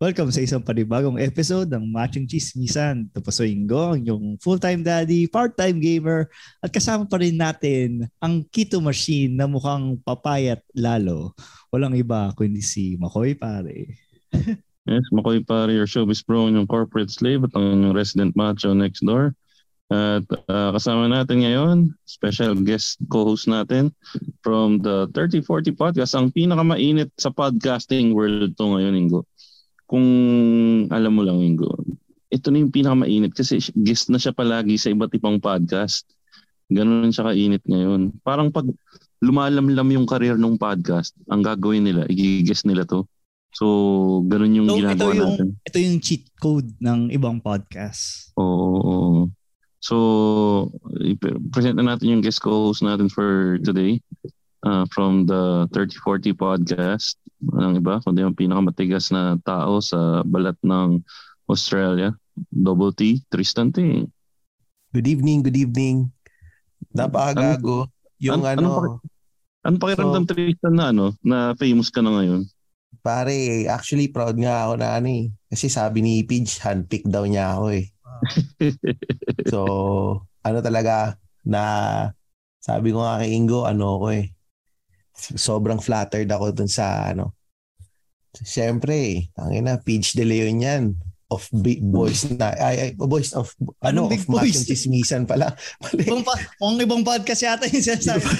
Welcome sa isang panibagong episode ng Matching Chismisan. Tapos so Ingo, yung full-time daddy, part-time gamer, at kasama pa rin natin ang Keto Machine na mukhang papayat lalo. Walang iba kundi si Makoy pare. Yes, Makoy Pare, your showbiz bro, yung corporate slave at ang resident macho next door. At uh, kasama natin ngayon, special guest co-host natin from the 3040 podcast, ang pinakamainit sa podcasting world to ngayon, Ingo. Kung alam mo lang, Ingo, ito na yung pinakamainit kasi guest na siya palagi sa iba't ibang podcast. Ganun siya kainit ngayon. Parang pag lumalamlam yung career ng podcast, ang gagawin nila, i-guest nila to. So, ganun yung So, ito ginagawa yung, natin. ito yung cheat code ng ibang podcast. Oo. oo. So, i-present na natin yung guest co-host natin for today uh, from the 3040 podcast. Anong iba? Kundi yung pinakamatigas na tao sa balat ng Australia. Double T, Tristan T. Good evening, good evening. Napakagago. Yung An- ano, anong Ano pakiramdam Tristan na ano, na famous ka na ngayon? pare, actually proud nga ako na ano eh. Kasi sabi ni Pidge, handpick daw niya ako eh. So, ano talaga, na sabi ko nga kay Ingo, ano ako eh. Sobrang flattered ako dun sa ano. Siyempre, tangin na, Pidge de Leon yan. Of big boys na, ay, ay, boys of, ano, Anong big of boys? Machong Chismisan pala. Mali. Ibang, pa, ang ibang podcast yata yung sinasabi.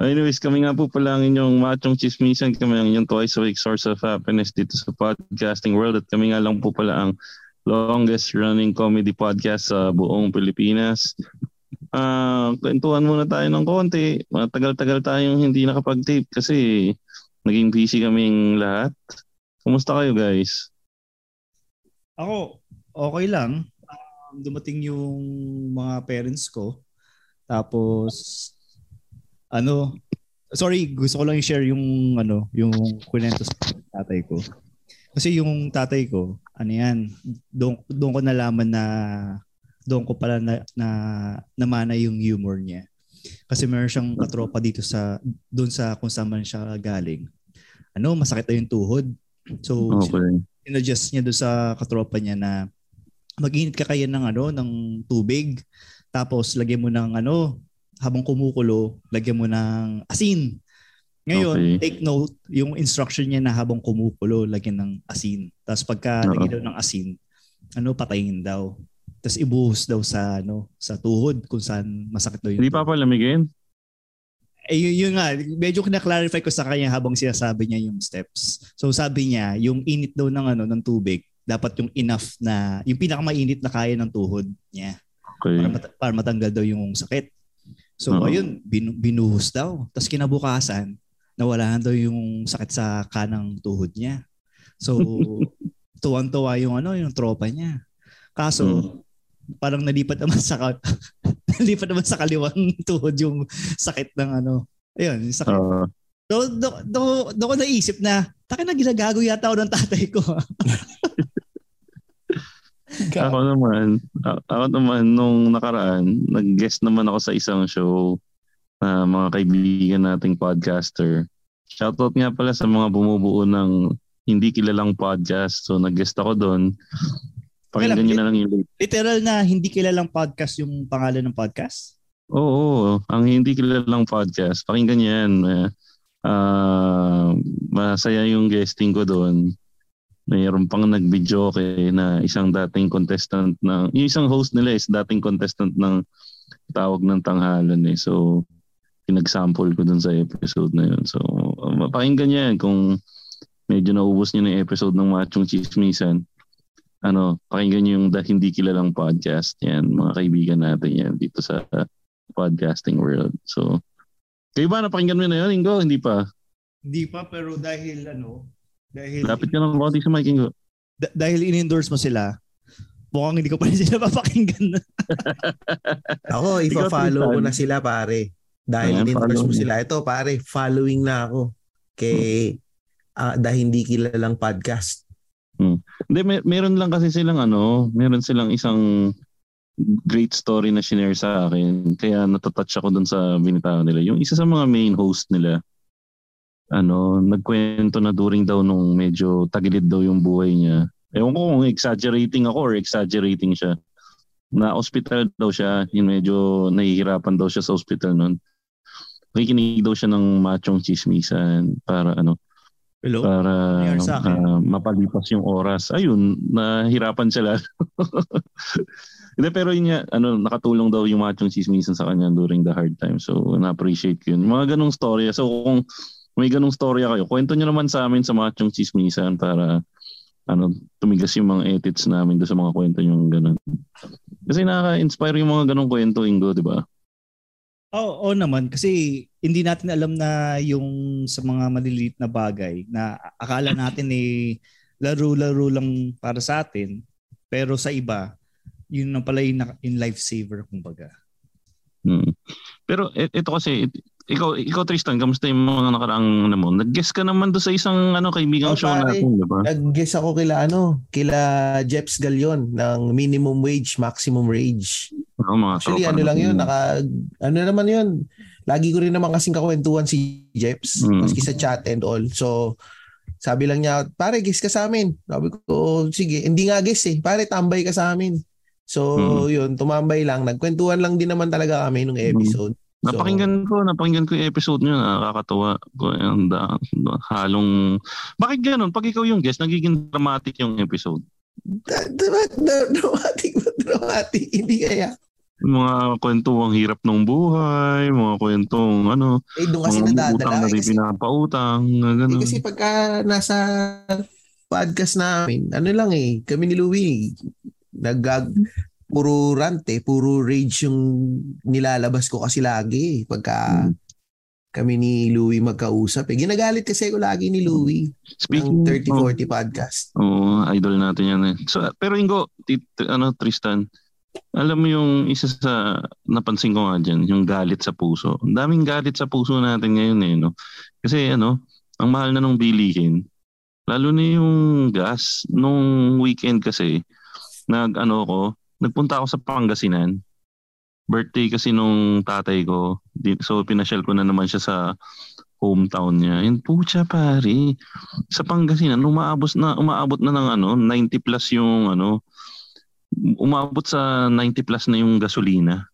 Anyways, kami nga po pala ang inyong machong chismisan. Kami ang inyong twice a week source of happiness dito sa podcasting world. At kami nga lang po pala ang longest running comedy podcast sa buong Pilipinas. Ah, kwentuhan muna tayo ng konti. Matagal-tagal tayong hindi nakapag-tape kasi naging busy kaming lahat. Kumusta kayo guys? Ako, okay lang. Um, dumating yung mga parents ko. Tapos, ano, sorry, gusto ko lang i-share yung, ano, yung kwento sa tatay ko. Kasi yung tatay ko, ano yan, doon, doon ko nalaman na, doon ko pala na, na namana yung humor niya. Kasi meron siyang katropa dito sa, doon sa kung saan man siya galing. Ano, masakit na yung tuhod. So, Okay. inadjust niya doon sa katropa niya na mag-init ka kaya ng ano ng tubig tapos lagyan mo ng ano habang kumukulo lagyan mo ng asin ngayon Okay. take note yung instruction niya na habang kumukulo lagyan ng asin tapos pagka lagyan daw ng asin ano patayin daw tapos ibuhos daw sa ano sa tuhod kung saan masakit daw yung Hindi pa palamigin? eh yun, yun nga, medyo kina-clarify ko sa kanya habang sinasabi niya yung steps. So sabi niya, yung init daw ng ano ng tubig, dapat yung enough na yung pinakamainit na kaya ng tuhod niya Okay. para, mat- para matanggal daw yung sakit. So Oo. ayun, bin- binuhos daw. Tapos kinabukasan, nawala na daw yung sakit sa kanang tuhod niya. So tuwang-tuwa yung ano, yung tropa niya. Kaso Hmm. Parang nalipat naman sa nalipat naman sa kaliwang tuhod yung sakit ng ano. Ayun, yung sakit. Ah, Do, do, do, do ko naisip na, taka na ginagago yata ako ng tatay ko. Ako naman, ako naman nung nakaraan, nag-guest naman ako sa isang show na mga kaibigan nating podcaster. Shoutout nga pala sa mga bumubuo ng hindi kilalang podcast. So nag-guest ako doon. Pakinggan nyo na lang yung link. Literal na hindi kilalang podcast yung pangalan ng podcast. Oo, oo, ang hindi kilalang podcast. Pakinggan nyo yan. Eh, ah, masaya yung guesting ko doon. Mayroon pang nag-video kay na isang dating contestant ng yung isang host nila is dating contestant ng tawag ng tanghalan eh. So pinag-sample ko dun sa episode na yun. So uh, pakinggan niyo yan kung medyo naubos niyo na yung episode ng Machong Chismisan. Ano, pakinggan niyo yung The Hindi Kilalang Podcast. Yan, mga kaibigan natin yan dito sa podcasting world. So, kayo ba napakinggan mo na yun, Ingo? Hindi pa. Hindi pa, pero dahil ano, dahil, Lapit ka ng konti sa mic, Ingo. da- dahil in-endorse mo sila, mukhang hindi ko pa rin sila papakinggan. Ako, ipa-follow ko na sila pare. Dahil Ayan, follow mo sila. Ito pare, following na ako. Kay ah, dahil hindi kilalang podcast. Hindi, may, meron lang kasi silang ano, meron silang isang great story na shinare sa akin. Kaya natatouch ako dun sa binitaw nila. Yung isa sa mga main host nila, ano, nagkwento na during daw nung medyo tagilid daw yung buhay niya. Ewan ko kung exaggerating ako or exaggerating siya. Na hospital daw siya, yung medyo nahihirapan daw siya sa hospital noon. Nakikinig daw siya ng machong chismisan para ano, Hello? para ah, mapalipas yung oras. Ayun, nahirapan siya lalo. Hindi, pero yun nga, ano, nakatulong daw yung machong chismisan sa kanya during the hard time. So, na-appreciate ko yun. Mga ganong storya. So, kung may ganong storya kayo, kwento nyo naman sa amin sa machong chismisan para ano, tumigas yung mga edits namin doon sa mga kwento yung ganun. Kasi nakaka-inspire yung mga ganong kwento, Ingo, di ba? Oo, oo naman kasi hindi natin alam na yung sa mga maliliit na bagay na akala natin eh laro-laro lang para sa atin pero sa iba yun na pala yung na- in life saver kumbaga. Hmm. Pero et- ito kasi, it- ikaw, ikaw Tristan, kamusta yung mga nakaraang ano mo? Nag-guest ka naman doon sa isang ano, kaibigang Oh, show pare. natin, di ba? Nag-guess ako kila ano, kila Jeps Galion ng minimum wage, maximum rage. Oo, mga Actually, ano lang yun, naka, ano naman yun, lagi ko rin naman kasing kakwentuhan si Jeps, Mm. maski sa chat and all. So, sabi lang niya, pare, guess ka sa amin. Sabi ko, "Oh, sige, hindi nga guess eh, pare, tambay ka sa amin. So, Mm. yun, tumambay lang. Nagkwentuhan lang din naman talaga kami nung episode. So, Napakinggan ko, napakinggan ko yung episode nyo, nakakatawa. Ko, ang da, halong... Bakit ganun? Pag ikaw yung guest, nagiging dramatic yung episode. dramatic? Dramatic. Hindi kaya. Mga kwentong hirap ng buhay, mga kwentong ano, Eh, doon kasi mga utang na rin pinapautang, na eh, kasi pagka nasa podcast namin, ano lang eh, kami ni Louie, nag puro rant eh, puro rage yung nilalabas ko kasi lagi eh, pagka Mm. kami ni Louie magkausap. Eh. Ginagalit kasi ako lagi ni Louie Speaking ng of- 30-40 podcast. Oo, idol natin yan eh. So, pero Ingo, tit, ano, Tristan, alam mo yung isa sa napansin ko nga dyan, yung galit sa puso. Ang daming galit sa puso natin ngayon eh, no? Kasi ano, ang mahal na nung bilihin. Lalo na yung gas. Nung weekend kasi, nag ano ko, nagpunta ako sa Pangasinan. Birthday kasi nung tatay ko. Di- So pinasyal ko na naman siya sa hometown niya. Yun, pucha pare. Sa Pangasinan, umaabot na umaabot na ng ano, 90 plus yung ano, umabot sa 90 plus na yung gasolina.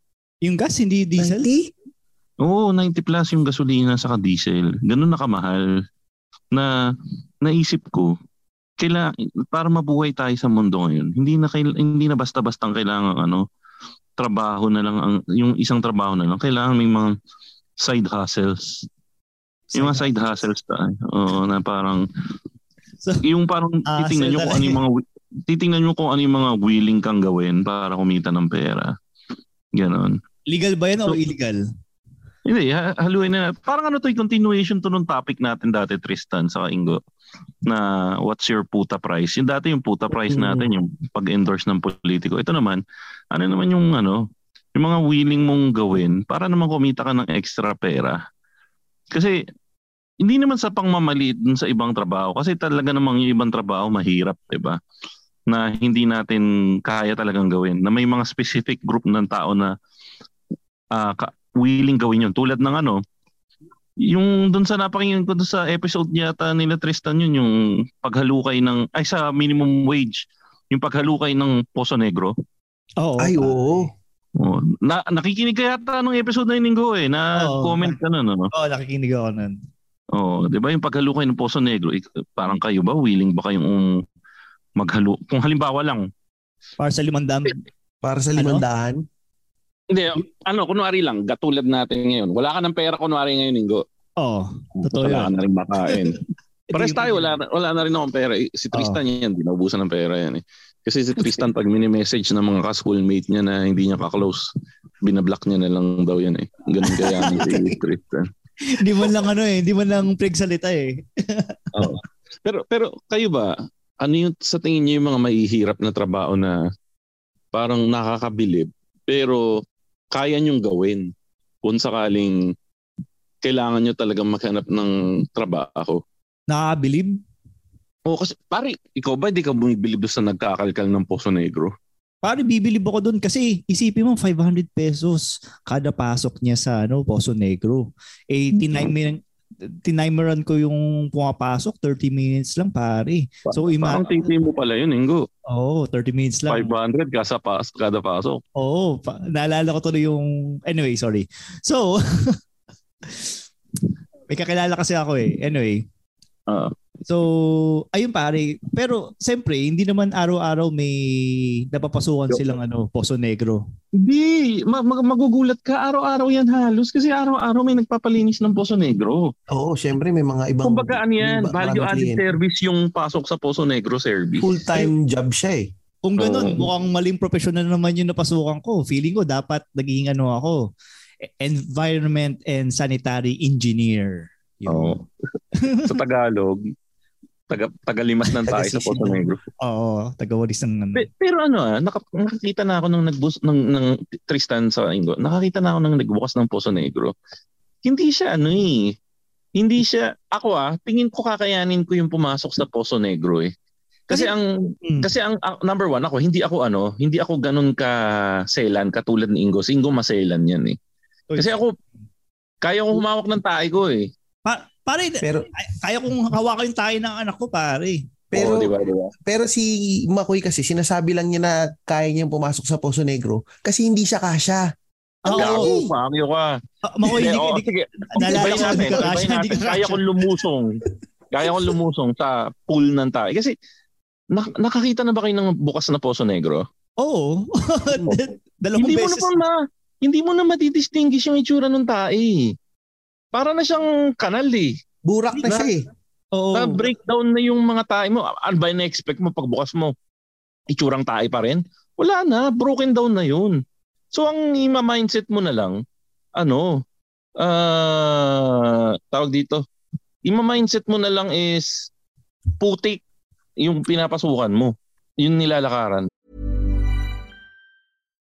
Yung gas hindi diesel? 90? Oo, 90 plus yung gasolina sa diesel. Ganun na kamahal na naisip ko kaila para mabuhay tayo sa mundo ngayon. Hindi na kail, hindi na basta-bastang kailangan ano trabaho na lang ang yung isang trabaho na lang. Kailangan may mga side hustles. Yung mga side hustles tayo. Oo, na parang So, yung parang Ah, titingnan nyo kung ano yung mga titingnan nyo kung ano yung mga willing kang gawin para kumita ng pera. Ganon. Legal ba yan o So- illegal? Hindi, ha- haluin na. Parang ano to, yung continuation to nung topic natin dati, Tristan, sa Ingo, na what's your puta price? Yung dati yung puta price Mm. natin, yung pag-endorse ng politiko. Ito naman, ano naman yung ano, yung mga willing mong gawin para naman kumita ka ng extra pera. Kasi, hindi naman sa pangmamaliit dun sa ibang trabaho. Kasi talaga namang yung ibang trabaho mahirap, di ba? Na hindi natin kaya talagang gawin. Na may mga specific group ng tao na ah, ka- willing gawin yun. Tulad ng ano, yung dun sa napakinggan ko dun sa episode yata nila Tristan yun, yung paghalukay ng, ay sa minimum wage, yung paghalukay ng Poso Negro. Oo. Ay, oo. Oh, na, nakikinig ka yata nung episode na yun, Ingo, eh, na Oo. comment ka nun, ano? Oo, nakikinig ako nun. Oh, 'di ba yung paghalukay ng Poso Negro, parang kayo ba willing ba kayong um, maghalo? Kung halimbawa lang, Para sa limandam. Para sa Ano? Hindi, ano, kunwari lang, gatulad natin ngayon. Wala ka ng pera kunwari ngayon, Ingo. Oo. Totoo Wala ka yun. na rin makain. Pares tayo, wala, wala na rin akong pera. Eh, Si Tristan yan, di naubusan ng pera yan eh. Kasi si Tristan, pag mini-message ng mga ka-schoolmate niya na hindi niya ka-close, binablock niya na lang daw yan eh. Ganun kaya si Tristan. Hindi man lang ano eh, hindi man lang pregsalita eh. Oo. Pero, pero kayo ba, ano yung sa tingin niyo yung mga mahihirap na trabaho na parang nakakabilib Pero kaya nyong gawin kung sakaling kailangan nyo talagang maghanap ng trabaho. Nakakabilib? O kasi pare, ikaw ba hindi ka bumibilib sa nagkakalkal ng Poso Negro? Pare, bibilib ako doon kasi isipin mo 500 pesos kada pasok niya sa ano, Poso Negro. Eh, tinimer, tinimeran ko yung pumapasok, 30 minutes lang pare. So, ima- Parang titi mo pala yun, Ingo. Oo, oh, 30 minutes lang. 500 kada, pas, kada pasok. Oo, pa- naalala ko tuloy yung... Anyway, sorry. So, may kakilala kasi ako eh. Anyway, Ah. So, ayun pare. Pero, siyempre, hindi naman araw-araw may napapasukan silang ano, Poso Negro. Hindi, ma- mag- magugulat ka. Araw-araw yan halos kasi araw-araw may nagpapalinis ng Poso Negro. Oo, syempre may mga ibang... Kumbaga ano yan, iba- value-added service yung pasok sa Poso Negro service. Full-time job siya eh. Kung ganun, Oo. mukhang maling professional naman yung napasukan ko. Feeling ko dapat naging ano ako, environment and sanitary engineer. Yun. Oo. sa Tagalog, taga, tagalimas ng tayo sa Poso Negro. Oo, tagawalis ng ano. Pe- Pero ano ah, naka, nakakita na ako nung nagbus ng, ng Tristan sa Ingo. Nakakita na ako nang nagbukas ng Poso Negro. Hindi siya ano eh. Hindi siya ako ah, tingin ko kakayanin ko yung pumasok sa Poso Negro eh. Kasi, ang Mm. kasi ang ang- number one ako, hindi ako ano, hindi ako ganun ka selan katulad ni Ingo. Si Ingo maselan yan eh. Kasi ako kaya ko humawak ng tae ko eh. Pa- pare, Pero ay- kaya kong hawakan yung tayo ng anak ko, pare. pero Oo, di ba, di ba? pero si Makoy kasi sinasabi lang niya na kaya niyang pumasok sa Poso Negro kasi hindi siya kasya. Oo. Gago, pangyo ka. Ah, Makoy, Hindi, sige. Ibahin ko, hindi ka kasya, hindi ka Kaya kong lumusong. Kaya kong lumusong sa pool ng tayo. Kasi nak- nakakita na ba kayo ng bukas na Poso Negro? Oo. Dalawang hindi mo na beses. po ma, hindi mo na matidistinguish yung itsura ng tae. Para na siyang kanal eh. Burak na Na- siya eh. Oo. Na breakdown na yung mga tae mo. Ano ba na-expect mo pagbukas mo? Itsurang tae pa rin? Wala na, broken down na yun. So ang ima-mindset mo na lang, ano, ah tawag dito, ima-mindset mo na lang is putik yung pinapasukan mo. Yung nilalakaran.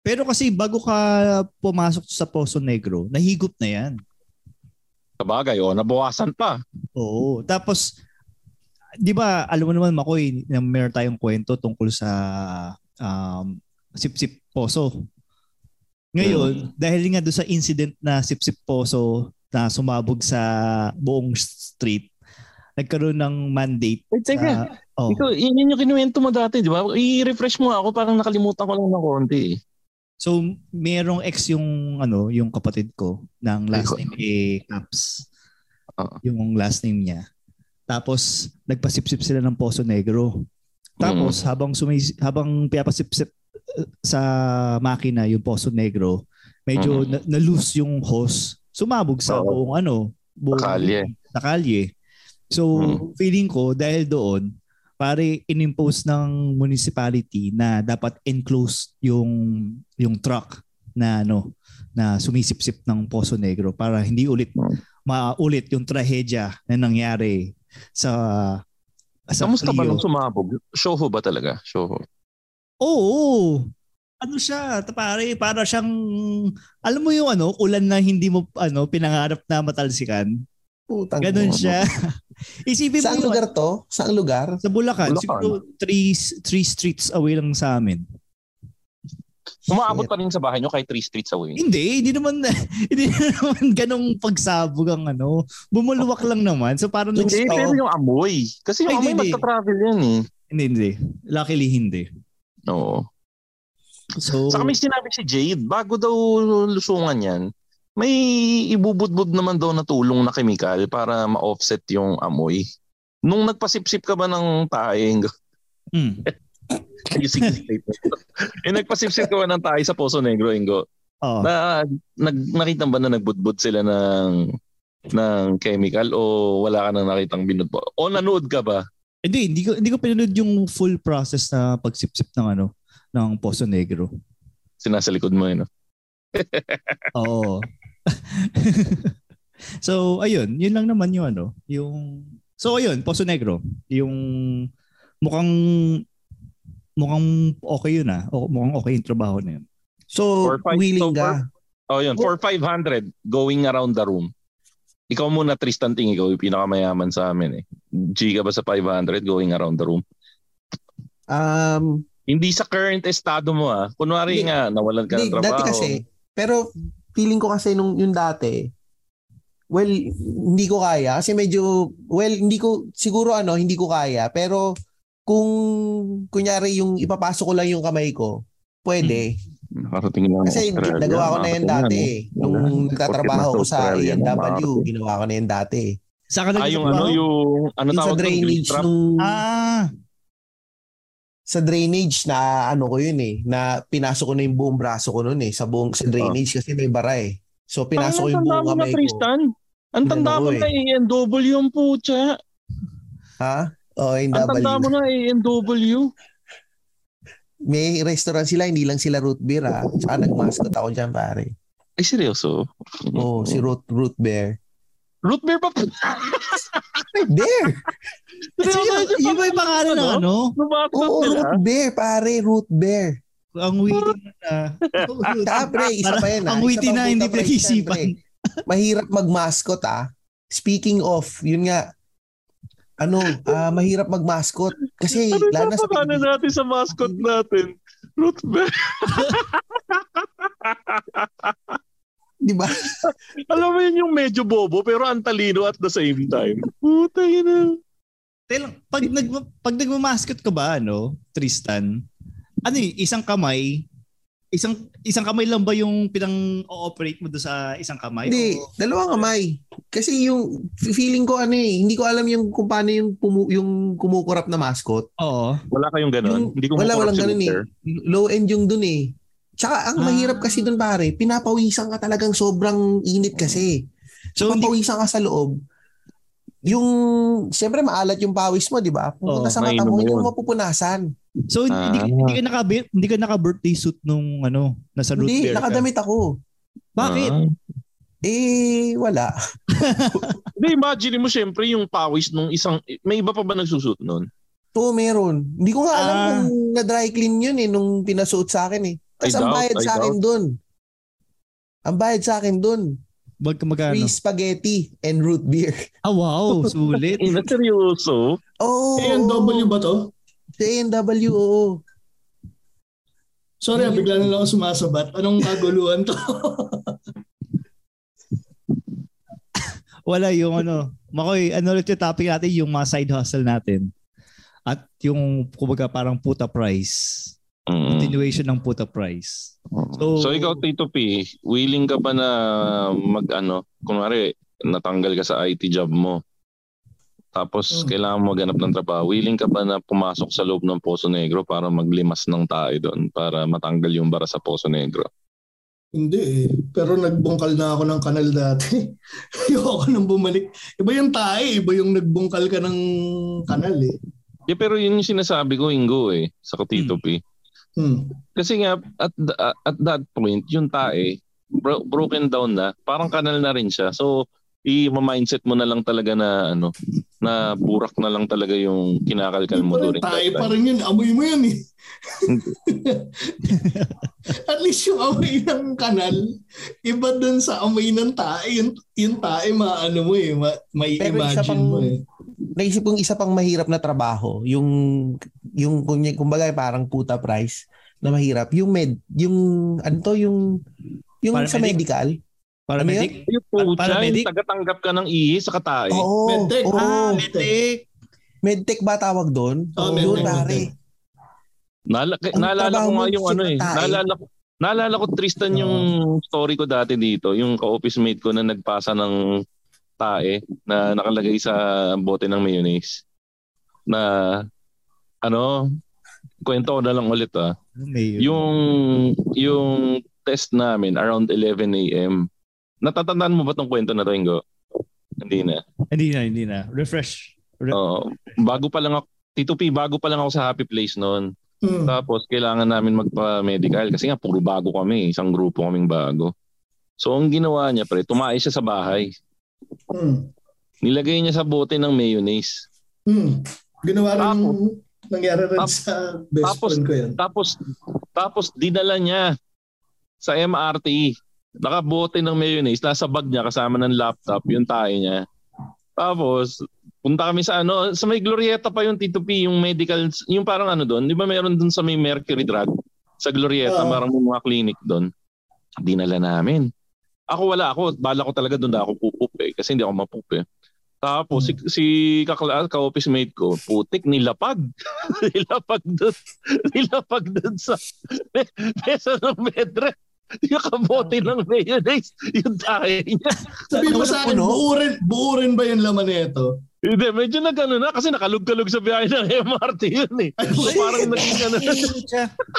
Pero kasi bago ka pumasok sa Poso Negro, nahigop na yan. Sabagay, o, nabawasan pa. Oo. Tapos, di ba, alam mo naman, Makoy, na meron tayong kwento tungkol sa um, Sip-Sip Poso. Ngayon, dahil nga doon sa incident na Sip-Sip Poso na sumabog sa buong street, nagkaroon ng mandate Wait, teka. sa... Oh. Ito, yun yun yung kinuwento mo dati, di ba? I-refresh mo ako, parang nakalimutan ko lang ng konti. Eh. So, merong ex yung ano, yung kapatid ko ng last name eh Caps. Yung last name niya. Tapos nagpasipsip sila ng Poso Negro. Tapos habang sumay habang pinapasipsip uh, sa makina yung Poso Negro, medyo Mhm. na, na-loose yung hose. Sumabog sa buong ano, buong kalye. Sa kalye. So, Mhm. feeling ko dahil doon pare inimpose ng municipality na dapat enclose yung yung truck na ano na sumisipsip ng Poso Negro para hindi ulit Hmm. maulit yung trahedya na nangyari sa sa Kamusta ba nung sumabog? Shoho ba talaga? Shoho. Oo. Ano siya, pare, para siyang alam mo yung ano, ulan na hindi mo ano pinangarap na matalsikan. Putang Ganun siya. Isipin mo Saang yung- lugar to? Saang lugar? Sa Bulacan, Bulacan. siguro three, three streets away lang sa amin. Umaabot pa rin sa bahay nyo kahit 3 streets away. Hindi, hindi naman hindi naman ganong pagsabog ang ano. Bumuluwak lang naman. So parang Hindi, nag-stop. pero yung amoy. Kasi yung Ay, amoy hindi, hindi. magta-travel yan eh. Hindi, hindi. Luckily hindi. Oo. So, Saka may sinabi si Jade, bago daw lusungan yan, may ibubudbud naman daw na tulong na kemikal para ma-offset yung amoy. Nung nagpasipsip ka ba ng taeng, mm. Sig eh, nagpasipsip ka ba ng tayo sa Poso Negro, Ingo? Oo. Na, nag, nakita ba na nagbudbud sila ng ng chemical o wala ka nang nakitang binudbud? O nanood ka ba? Hindi, hindi ko hindi ko pinanood yung full process na pagsipsip ng ano ng Poso Negro. Sinasa likod mo, yun. No? Oo. so, ayun, yun lang naman yung ano, yung So ayun, Poso Negro, yung mukhang mukhang okay yun ah. O, mukhang okay yung trabaho na yun. So, For five- willing so ka. Oh, yun. For 500, going around the room. Ikaw muna, Tristan Ting. Ikaw yung pinakamayaman sa amin eh. G ka ba sa 500 going around the room? Um, Hindi sa current estado mo ah. Kunwari Hindi. nga, nawalan ka Hindi, ng trabaho. dati kasi, pero feeling ko kasi nung yung dati, well, hindi ko kaya kasi medyo, well, hindi ko, siguro ano, hindi ko kaya, pero kung kunyari yung ipapasok ko lang yung kamay ko, pwede. Nakarating lang ng Kasi Australia. nagawa ko na yan dati. eh. Nung nagtatrabaho ko sa makarating. ginawa ko na yan dati. Saan ka Ah, yung ano, yung, ano Yung sa tawag doon? drainage nung, Ah, sa drainage na ano ko yun eh, na pinasok ko na yung buong braso ko noon eh, sa buong, sa drainage kasi may bara eh. So pinasok ko yung buong kamay ko. Tristan. Ang tanda mo na ANW yung putya. Ha? Oh, yung Ang tanda mo na ANW. May restaurant sila, hindi lang sila root beer ha. Tsaka nag-mascot ako dyan pare. Ay, seryoso? Oh, si root, root bear. Root beer pa po. Ay, bear! Kasi yun, yun ba yung pangalan ng ano? Lumakot Oo, root bear pare, root bear. Ang witty na. Tsaka pre, isa pa yan ha. Ang witty na hindi pinag-isipan. Mahirap mag-mascot ah. Speaking of, yun nga, ano, ah mahirap mag-mascot. Kasi, Ano lalo na sa pangalan Pilipinas, natin sa mascot natin? Root beer. di ba? Alam mo yun yung medyo bobo pero ang talino at the same time. Puta yun na. Tel, pag nag pag nagmamascot ka ba ano, Tristan? Ano eh, isang kamay, isang isang kamay lang ba yung pinang-ooperate mo do sa isang kamay? Hindi, O- dalawang kamay. Kasi yung feeling ko ano eh, hindi ko alam yung kung paano yung, pumu, yung kumukurap na mascot. Oo. Wala kayong ganun? Yung, Hindi ko wala, walang si ganun eh. Low end yung dun eh. Tsaka ang Ah. mahirap kasi dun pare, pinapawisan ka talagang sobrang init kasi. So So, hindi papawisan ka sa loob. Yung, siyempre maalat yung pawis mo, di ba? Pupunta Oo, sa mata mo, hindi yun. mo mapupunasan. so hindi, Ah. hindi ka naka hindi ka naka birthday suit nung ano, nasa root Hindi, beer ka. nakadamit ako. Bakit? Ah. Eh, wala. Hindi, imagine mo syempre yung pawis nung isang, may iba pa ba nagsusut nun? Oo, meron. Hindi ko nga alam Ah. kung na-dry clean yun eh, nung pinasuot sa akin eh. Tapos ang bayad I sa akin dun. Ang bayad sa akin dun, Wag ka magkano? free spaghetti and root beer. Ah, wow, sulit. Eh, na seryoso? Oh, ANW ba to? Sa ANW, oo. Sorry, ah, bigla na lang ako sumasabat. Anong kaguluhan to? Wala yung ano. Makoy, ano ulit yung topic natin, yung mga side hustle natin. At yung, kumbaga, parang puta price. Mm. Continuation ng puta price. So, So- ikaw Tito P, willing ka ba na mag ano, kunwari natanggal ka sa IT job mo. Tapos Hmm. kailangan mo maghanap ng trabaho. Willing ka ba na pumasok sa loob ng Poso Negro para maglimas ng tae doon para matanggal yung bara sa Poso Negro? Hindi eh. Pero nagbungkal na ako ng kanal dati. Ayoko nang bumalik. Iba yung tae, iba yung nagbungkal ka ng kanal eh. Yeah, pero yun yung sinasabi ko, Ingo eh, sa Tito P. Hmm. Kasi nga, at, th- at that point, yung tae, bro- broken down na, parang kanal na rin siya. So, i-mindset mo na lang talaga na ano na burak na lang talaga yung kinakalkal mo during tae that pa time. rin yun. Amoy mo yan eh. At least yung amoy ng kanal, iba dun sa amoy ng tae. Yung, yung tae, maano mo eh. Ma, may Pero imagine pang- mo eh. Naisip kong isa pang mahirap na trabaho, yung, yung kumbaga parang puta price na mahirap. Yung med, yung, ano to, yung, yung sa Paramedic? medical. Paramedic? Yung pucha, Paramedic? yung tagatanggap ka ng ihi sa katae. Oo. Medtech. oo. Ah, Medtech. Medtech ba tawag doon? Oo, Yun, medtech, pare. medtech. Nala, naalala ko nga yung sa ano eh. Naalala ko, naalala ko Tristan yung story ko dati dito. Yung ka-office mate ko na nagpasa ng tae na nakalagay sa bote ng mayonnaise. Na ano, kwento ko na lang ulit ah. May, Yung yung test namin around 11 a.m. Natatandaan mo ba tong kwento na to, Ingo? Hindi na. Hindi na, hindi na. Refresh. Re- Oo. bago pa lang ako, Tito P, bago pa lang ako sa Happy Place noon. Hmm. Tapos kailangan namin magpa-medical kasi nga puro bago kami, isang grupo kaming bago. So ang ginawa niya pre, tumae siya sa bahay. Hmm. Nilagay niya sa bote ng mayonnaise. Hmm. Ginawa rin Tapos- yung nangyari rin Tapos- sa best tapos- friend ko yan. Tapos tapos dinala niya sa MRT. Nakabote ng mayonnaise, nasa bag niya kasama ng laptop, yung tayo niya. Tapos punta kami sa ano, sa may Glorieta pa yung Tito P, yung medical, yung parang ano doon, di ba mayroon doon sa may Mercury Drug? Sa Glorieta, Oo. parang mga clinic doon. Dinala namin. Ako wala ako, bala ko talaga doon na ako pupup eh, kasi hindi ako mapup eh. Tapos si, si kakla, ka-office mate ko, putik, nilapag. nilapag doon. nilapag doon sa mesa ng bedre. Yung kabote ng mayonnaise, yung tayo niya. Sabihin mo sa akin, Puno? buo rin, buo rin ba yung laman nito? Hindi, medyo nag-ano na kasi nakalug-kalug sa biyahe ng MRT yun eh. So, parang naging ano na.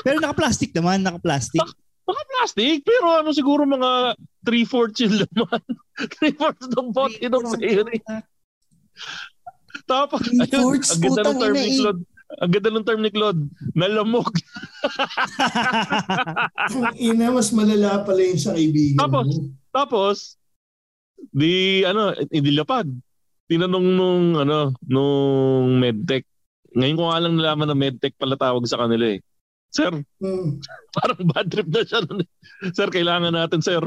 Pero naka-plastic naman, naka-plastic. Naka-plastic, pero ano siguro mga 3-4 yung laman. 3-4 ng bote ng mayonnaise. Tapos, ayun, Three-fourths, ang ganda ng term ni eh. Claude. Ang ganda ng term ni Claude. Nalamog. Ang ina, mas malala pala yung sa kaibigan Tapos, mo. Tapos, di, ano, idilapag. Tinanong nung, ano, nung medtech. Ngayon ko nga lang nalaman na medtech pala tawag sa kanila eh. Sir, Hmm. parang bad trip na siya. eh. Sir, kailangan natin, sir,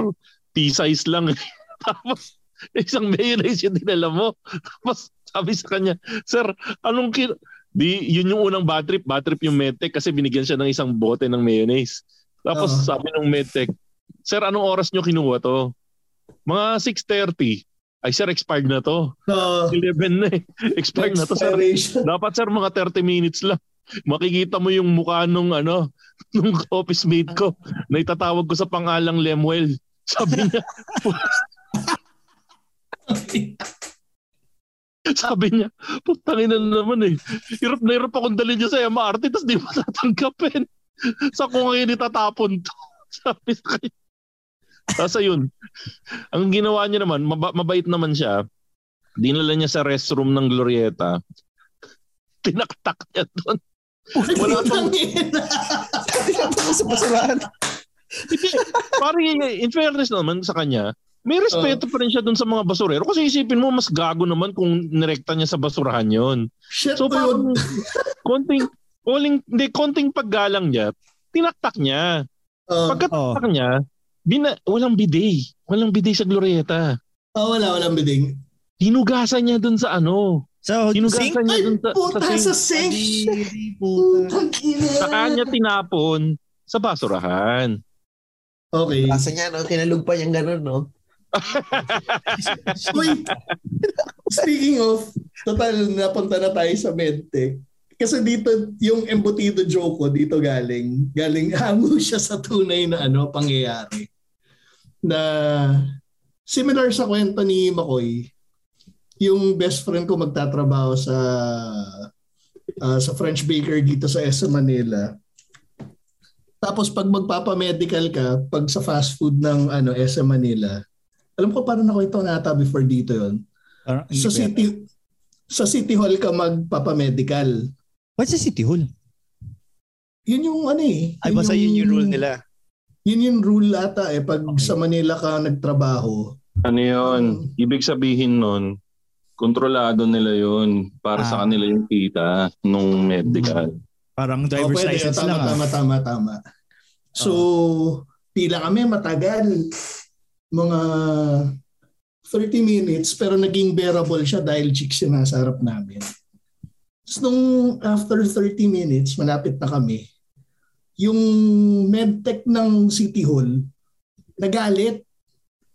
T-size lang. Tapos, isang mayonnaise yung dinala mo. Tapos, sabi sa kanya, Sir, anong kin... Di, yun yung unang bad trip. Bad trip yung medtech kasi binigyan siya ng isang bote ng mayonnaise. Tapos, Oo. sabi ng medtech, Sir, anong oras nyo kinuha to? Mga 6.30. Ay, sir, expired na to. So, 11 na eh. Expired na to, sir. Dapat sir mga 30 minutes lang. Makikita mo yung mukha nung ano, nung office mate ko na itatawag ko sa pangalang Lemuel. Sabi niya, sabi niya, putangin na naman eh. Hirap na hirap akong dalhin niya sa MRT tapos di mo tatanggapin. Sa kung ngayon itatapon to. Sabi sa kanya. Tapos ayun, ang ginawa niya naman, maba- mabait naman siya. Dinala niya sa restroom ng Glorieta. Tinaktak niya doon. Wala tong Tinatapos sa basurahan. Parang in fairness naman sa kanya, may respeto pa rin siya dun sa mga basurero kasi isipin mo mas gago naman kung nirekta niya sa basurahan yon. Shit So parang konting konting hindi konting paggalang niya, tinaktak niya. Uh, Pagkataktak niya, bina, walang bidet. Walang bidet sa Glorieta. oh, wala, walang biding. Hinugasan niya dun sa ano. So, Hinugasan niya Ay, dun sa, puta sa sa sink. sink. Putang ina. Sa kanya tinapon sa basurahan. Okay. Asa niya, no? Kinalug pa niyang ganun, no? Uy, speaking of, total, napunta na tayo sa medtech. Kasi dito, yung embutido joke ko, dito galing. Galing, hango siya sa tunay na ano, pangyayari. Na, similar sa kwento ni Makoy, yung best friend ko magtatrabaho sa ah, sa French baker dito sa SM Manila. Tapos pag magpapamedical ka, pag sa fast food ng ano SM Manila, alam ko parang nakwento na ata before dito yon. Sa yata. city sa City Hall ka magpapamedical. What's sa City Hall? Yun yung ano eh. Ay, basta yun yung rule nila. Yun yung rule ata eh. Pag sa Manila ka nagtrabaho. Ano yun? Ibig sabihin nun, kontrolado nila yun para sa Ah. kanila yung kita nung medical. Parang Oh, driver's pwede. license tama, lang. ah. tama, tama, tama. So, pila kami matagal. Mga 30 minutes pero naging bearable siya dahil chicks yung nasa harap namin. Tapos nung after 30 minutes, malapit na kami, yung medtech ng City Hall, nagalit.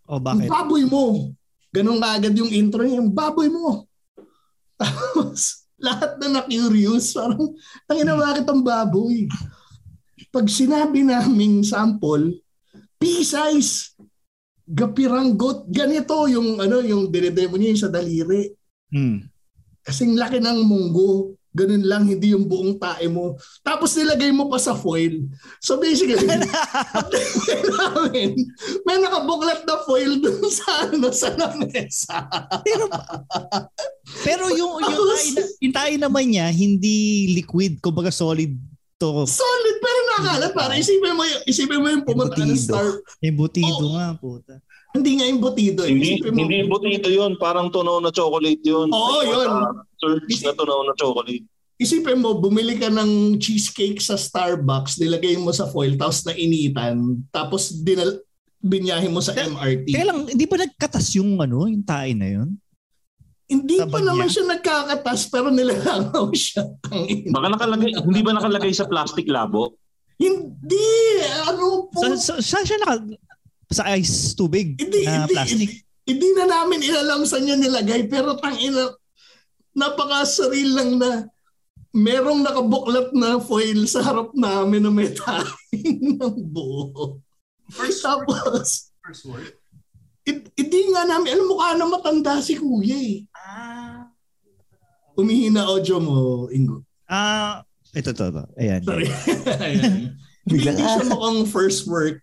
Oh, Yung bakit? baboy mo. Ganun kaagad yung intro niya, yung baboy mo. Tapos, lahat na na-curious, parang, tangina bakit ang baboy? Pag sinabi naming sample, pea-size, gapiranggot, ganito yung ano yung dinedemo niya yung sa daliri. Hmm. Kasing laki ng munggo. Ganun lang, hindi yung buong tae mo. Tapos nilagay mo pa sa foil. So basically, namin, may nakabuklat na foil dun sa, ano, sa lamesa. Pero, pero yung, yung, na- yung tayo naman niya, hindi liquid, kumbaga solid to. Solid, pero nakalat. Para isipin mo, yung- isipin mo yung pumunta ka ng Embutido. star. Embutido Oo. nga, puta. Hindi nga imbutido. Eh. Hindi, Isipin mo, hindi butito yun. Parang tunaw na chocolate yun. Oo, yun. Surge na tunaw na chocolate. Isipin mo, bumili ka ng cheesecake sa Starbucks, nilagay mo sa foil, tapos nainitan, tapos dinal binyahe mo sa Kaya- MRT. Kaya lang, hindi ba nagkatas yung ano, yung tae na yun? Hindi pa naman siya nagkakatas, pero nilalangaw siya. Baka nakalagay, hindi ba nakalagay sa plastic labo? Hindi! Ano po? Sa, sa, saan siya naka... Sa ice tubig hindi, na hindi, plastic? hindi, hindi na namin inalam saan niya nilagay, pero tangina, napakasaril lang na merong nakabuklat na foil sa harap namin na may taing ng buo. Tapos, First word? It, hindi nga namin, alam mo ka na matanda si kuya eh. Ah. Umihina audio mo, Ingo. Ah, ito, ito, ito. Ayan. Sorry. Ayan. Biglang, hindi siya mukhang first work.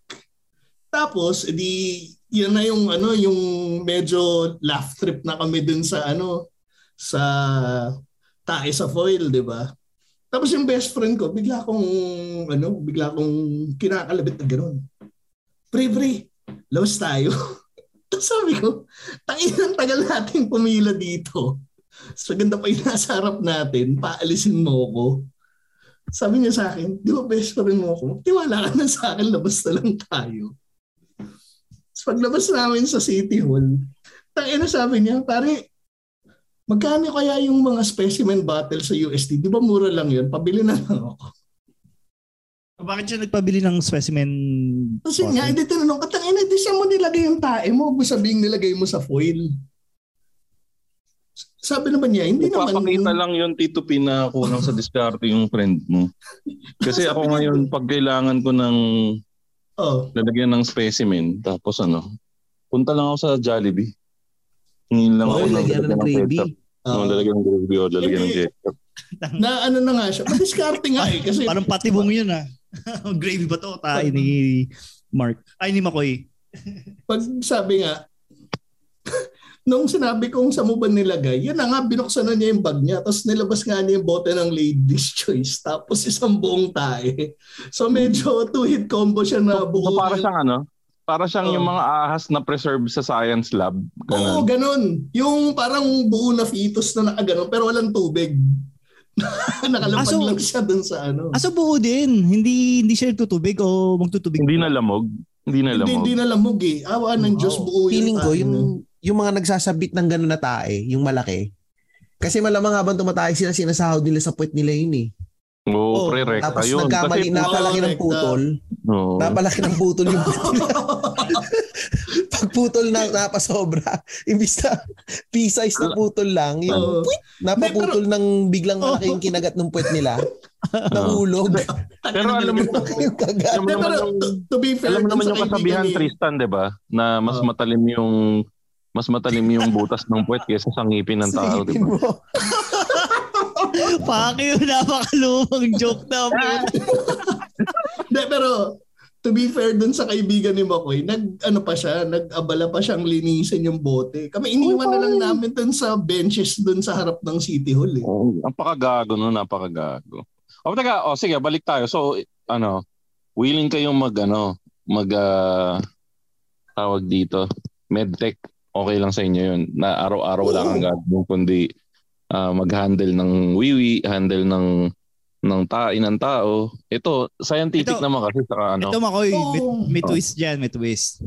Tapos, edi, yun na yung ano, yung medyo laugh trip na kami dun sa ano, sa tae sa foil, di ba? Tapos yung best friend ko, bigla kong, ano, bigla kong kinakalabit na gano'n. Pre, pre, lawas tayo. Sabi ko, tangin ang tagal nating pumila dito. So ganda pa yung nasa harap natin, paalisin mo ko. Sabi niya sa akin, di ba best friend mo ako? Tiwala ka na sa akin, labas na lang tayo. So paglabas namin sa City Hall, tangin na sabi niya, pare, magkano kaya yung mga specimen bottle sa USD? Di ba mura lang yun? Pabili na lang ako. Bakit siya nagpabili ng specimen? Kasi bottle? nga, hindi tinanong ka, tangin na, di siya mo nilagay yung tae mo, sabihing nilagay mo sa foil. Sabi naman niya, hindi naman. Magpapakita lang yun, Tito P, na kulang sa diskarte yung friend mo. Kasi ako ngayon, pag kailangan ko ng Oh, lalagyan ng specimen, tapos ano, punta lang ako sa Jollibee. Hingin lang Oh, ako ng gravy. ketchup. oh. Oh, lalagyan ng gravy o lalagyan ng ketchup. na ano na nga siya. Madiskarte nga eh. Kasi Parang patibong yun ah. Gravy ba to? Tayo ni Mark. Ay, ni Makoy. pag sabi nga, nung sinabi kong sa mo ba nilagay, yun na nga, binuksan na niya yung bag niya. Tapos nilabas nga niya yung bote ng Lady's Choice. Tapos isang buong tae. So medyo two-hit combo siya na So, buo. so para siyang ano, para siyang Oh. yung mga ahas na preserve sa science lab. Oo, Ganun. ganun. Yung parang buo na fetus na nakaganon pero walang tubig. Nakalapag Ah, so- lang siya dun sa ano. Aso buo din. Hindi hindi siya nagtutubig o magtutubig. Hindi na lamog. Hindi na hindi, lamog. hindi na lamog eh. Awa ng Diyos buo Feeling ko, tae yung, yung mga nagsasabit ng gano'n na tae, yung malaki, kasi malamang habang tumatay sila, sinasahod nila sa puwet nila yun eh. Oo, Oh, pre, Tapos yun. nagkamali, Kasi, napalaki ng correct, putol. Oo. Napalaki ng putol yung puwet nila. Pag putol na napasobra, imbis na P-size na putol lang, yung puwit, napaputol ng biglang malaki yung kinagat ng puwet nila. Nahulog. Pero alam mo, yung kagat. alam naman pero yung, to, be fair, alam naman yung kasabihan, Tristan, di ba? Na mas matalim yung mas matalim yung butas ng puwet kaysa sa ngipin ng tao, di ba? Fuck you, napakalumang joke na. Hindi, pero to be fair dun sa kaibigan ni Makoy, nag ano pa siya, nag-abala pa siyang linisin yung bote. Kami iniwan na lang namin dun sa benches dun sa harap ng City Hall eh. Oh, napakagago no, napakagago. O taga, o sige, balik tayo. So, ano, willing kayong mag ano, mag ah, tawag dito, medtech. Okay lang sa inyo 'yun. Na araw-araw wala kang gagawin kundi ah, mag-handle ng wiwi, handle ng ng tain ng tao. Ito, scientific Ito- naman kasi saka ano. Ito Makoy, may, Oo. may twist dyan, may twist.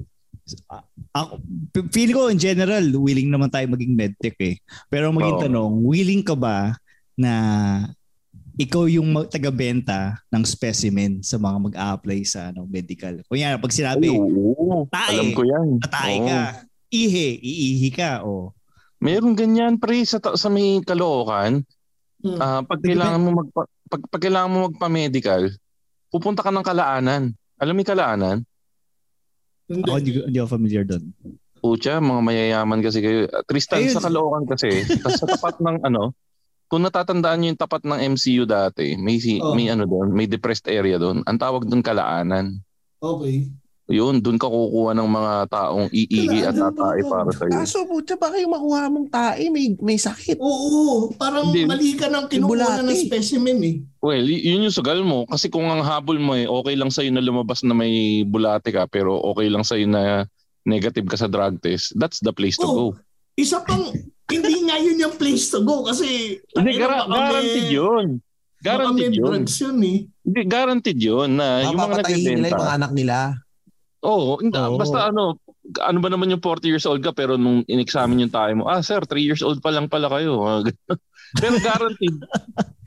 Ah, Ako, p- feel ko in general, willing naman tayo maging medtech eh. Pero ang maging Oo. tanong, willing ka ba na ikaw yung mag- taga-benta ng specimen sa mga mag-a-apply sa ano, medical? Kunya, pag Ay, sinabi, oo, tae. alam ko 'yan. tatay Oo. ka, ihe, iihi ka, o. Meron ganyan pre sa ta- sa may Caloocan. Hmm. Ah, pag kailangan mo magpa, pag, pag kailangan mo magpa-medical, pupunta ka ng Kalaanan. Alam mo yung Kalaanan? Hindi. Ako hindi, hindi ako familiar doon. Pucha, mga mayayaman kasi kayo. Tristan Ayun. sa Caloocan kasi, tas sa tapat ng ano, kung natatandaan niyo yung tapat ng MCU dati, may si, Oh. may ano doon, may depressed area doon. Ang tawag doon kalaanan. Okay. Yun, doon ka kukuha ng mga taong iigi at tatae para sa iyo. Kaso puta, baka yung makuha mong tae, may, may sakit. Oo, parang Hindi. mali ka ng kinukuha ng specimen eh. Well, yun yung sugal mo kasi kung ang habol mo eh okay lang sa na lumabas na may bulate ka pero okay lang sa na negative ka sa drug test. That's the place to Oh, go. Isa pang, hindi nga yun yung place to go kasi Hindi may- guaranteed yun. Guaranteed yun. drugs yun eh. Hindi guaranteed yun na yung mga Papatayin nila yung nagbebenta. mga anak nila. Oo, hindi, Oo. basta ano, ano ba naman yung 40 years old ka pero nung in-examine yung tayo mo, ah sir, 3 years old pa lang pala kayo. Pero guaranteed,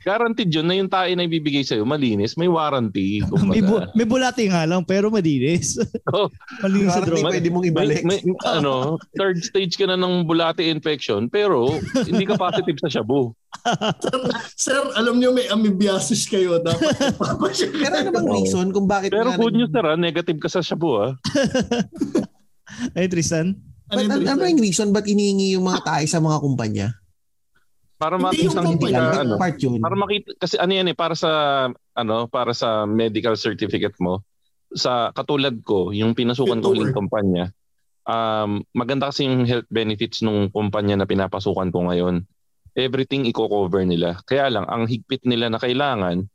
guaranteed yun na yung tayo na ibibigay sa'yo, malinis, may warranty. may, bu- may bulati nga lang, pero madinis. Oh. malinis sa droga. pwede mong may, ibalik. may, ano, third stage ka na ng bulate infection pero hindi ka positive sa shabu. Sir, alam nyo may amoebiasis kayo. Dapat. Pero ano bang reason kung bakit Pero nga good news sir, ah, negative ka sa shabu ah. Ay, Tristan. Ano yung ano, ano reason? yung reason ba't inihingi yung mga tae sa mga kumpanya? Para Hindi makita yung hindi ka, ano, Part yun. para makita kasi ano yan eh para sa ano para sa medical certificate mo sa katulad ko yung pinasukan ko work. kumpanya um maganda kasi yung health benefits nung kumpanya na pinapasukan ko ngayon everything i-cover nila kaya lang ang higpit nila na kailangan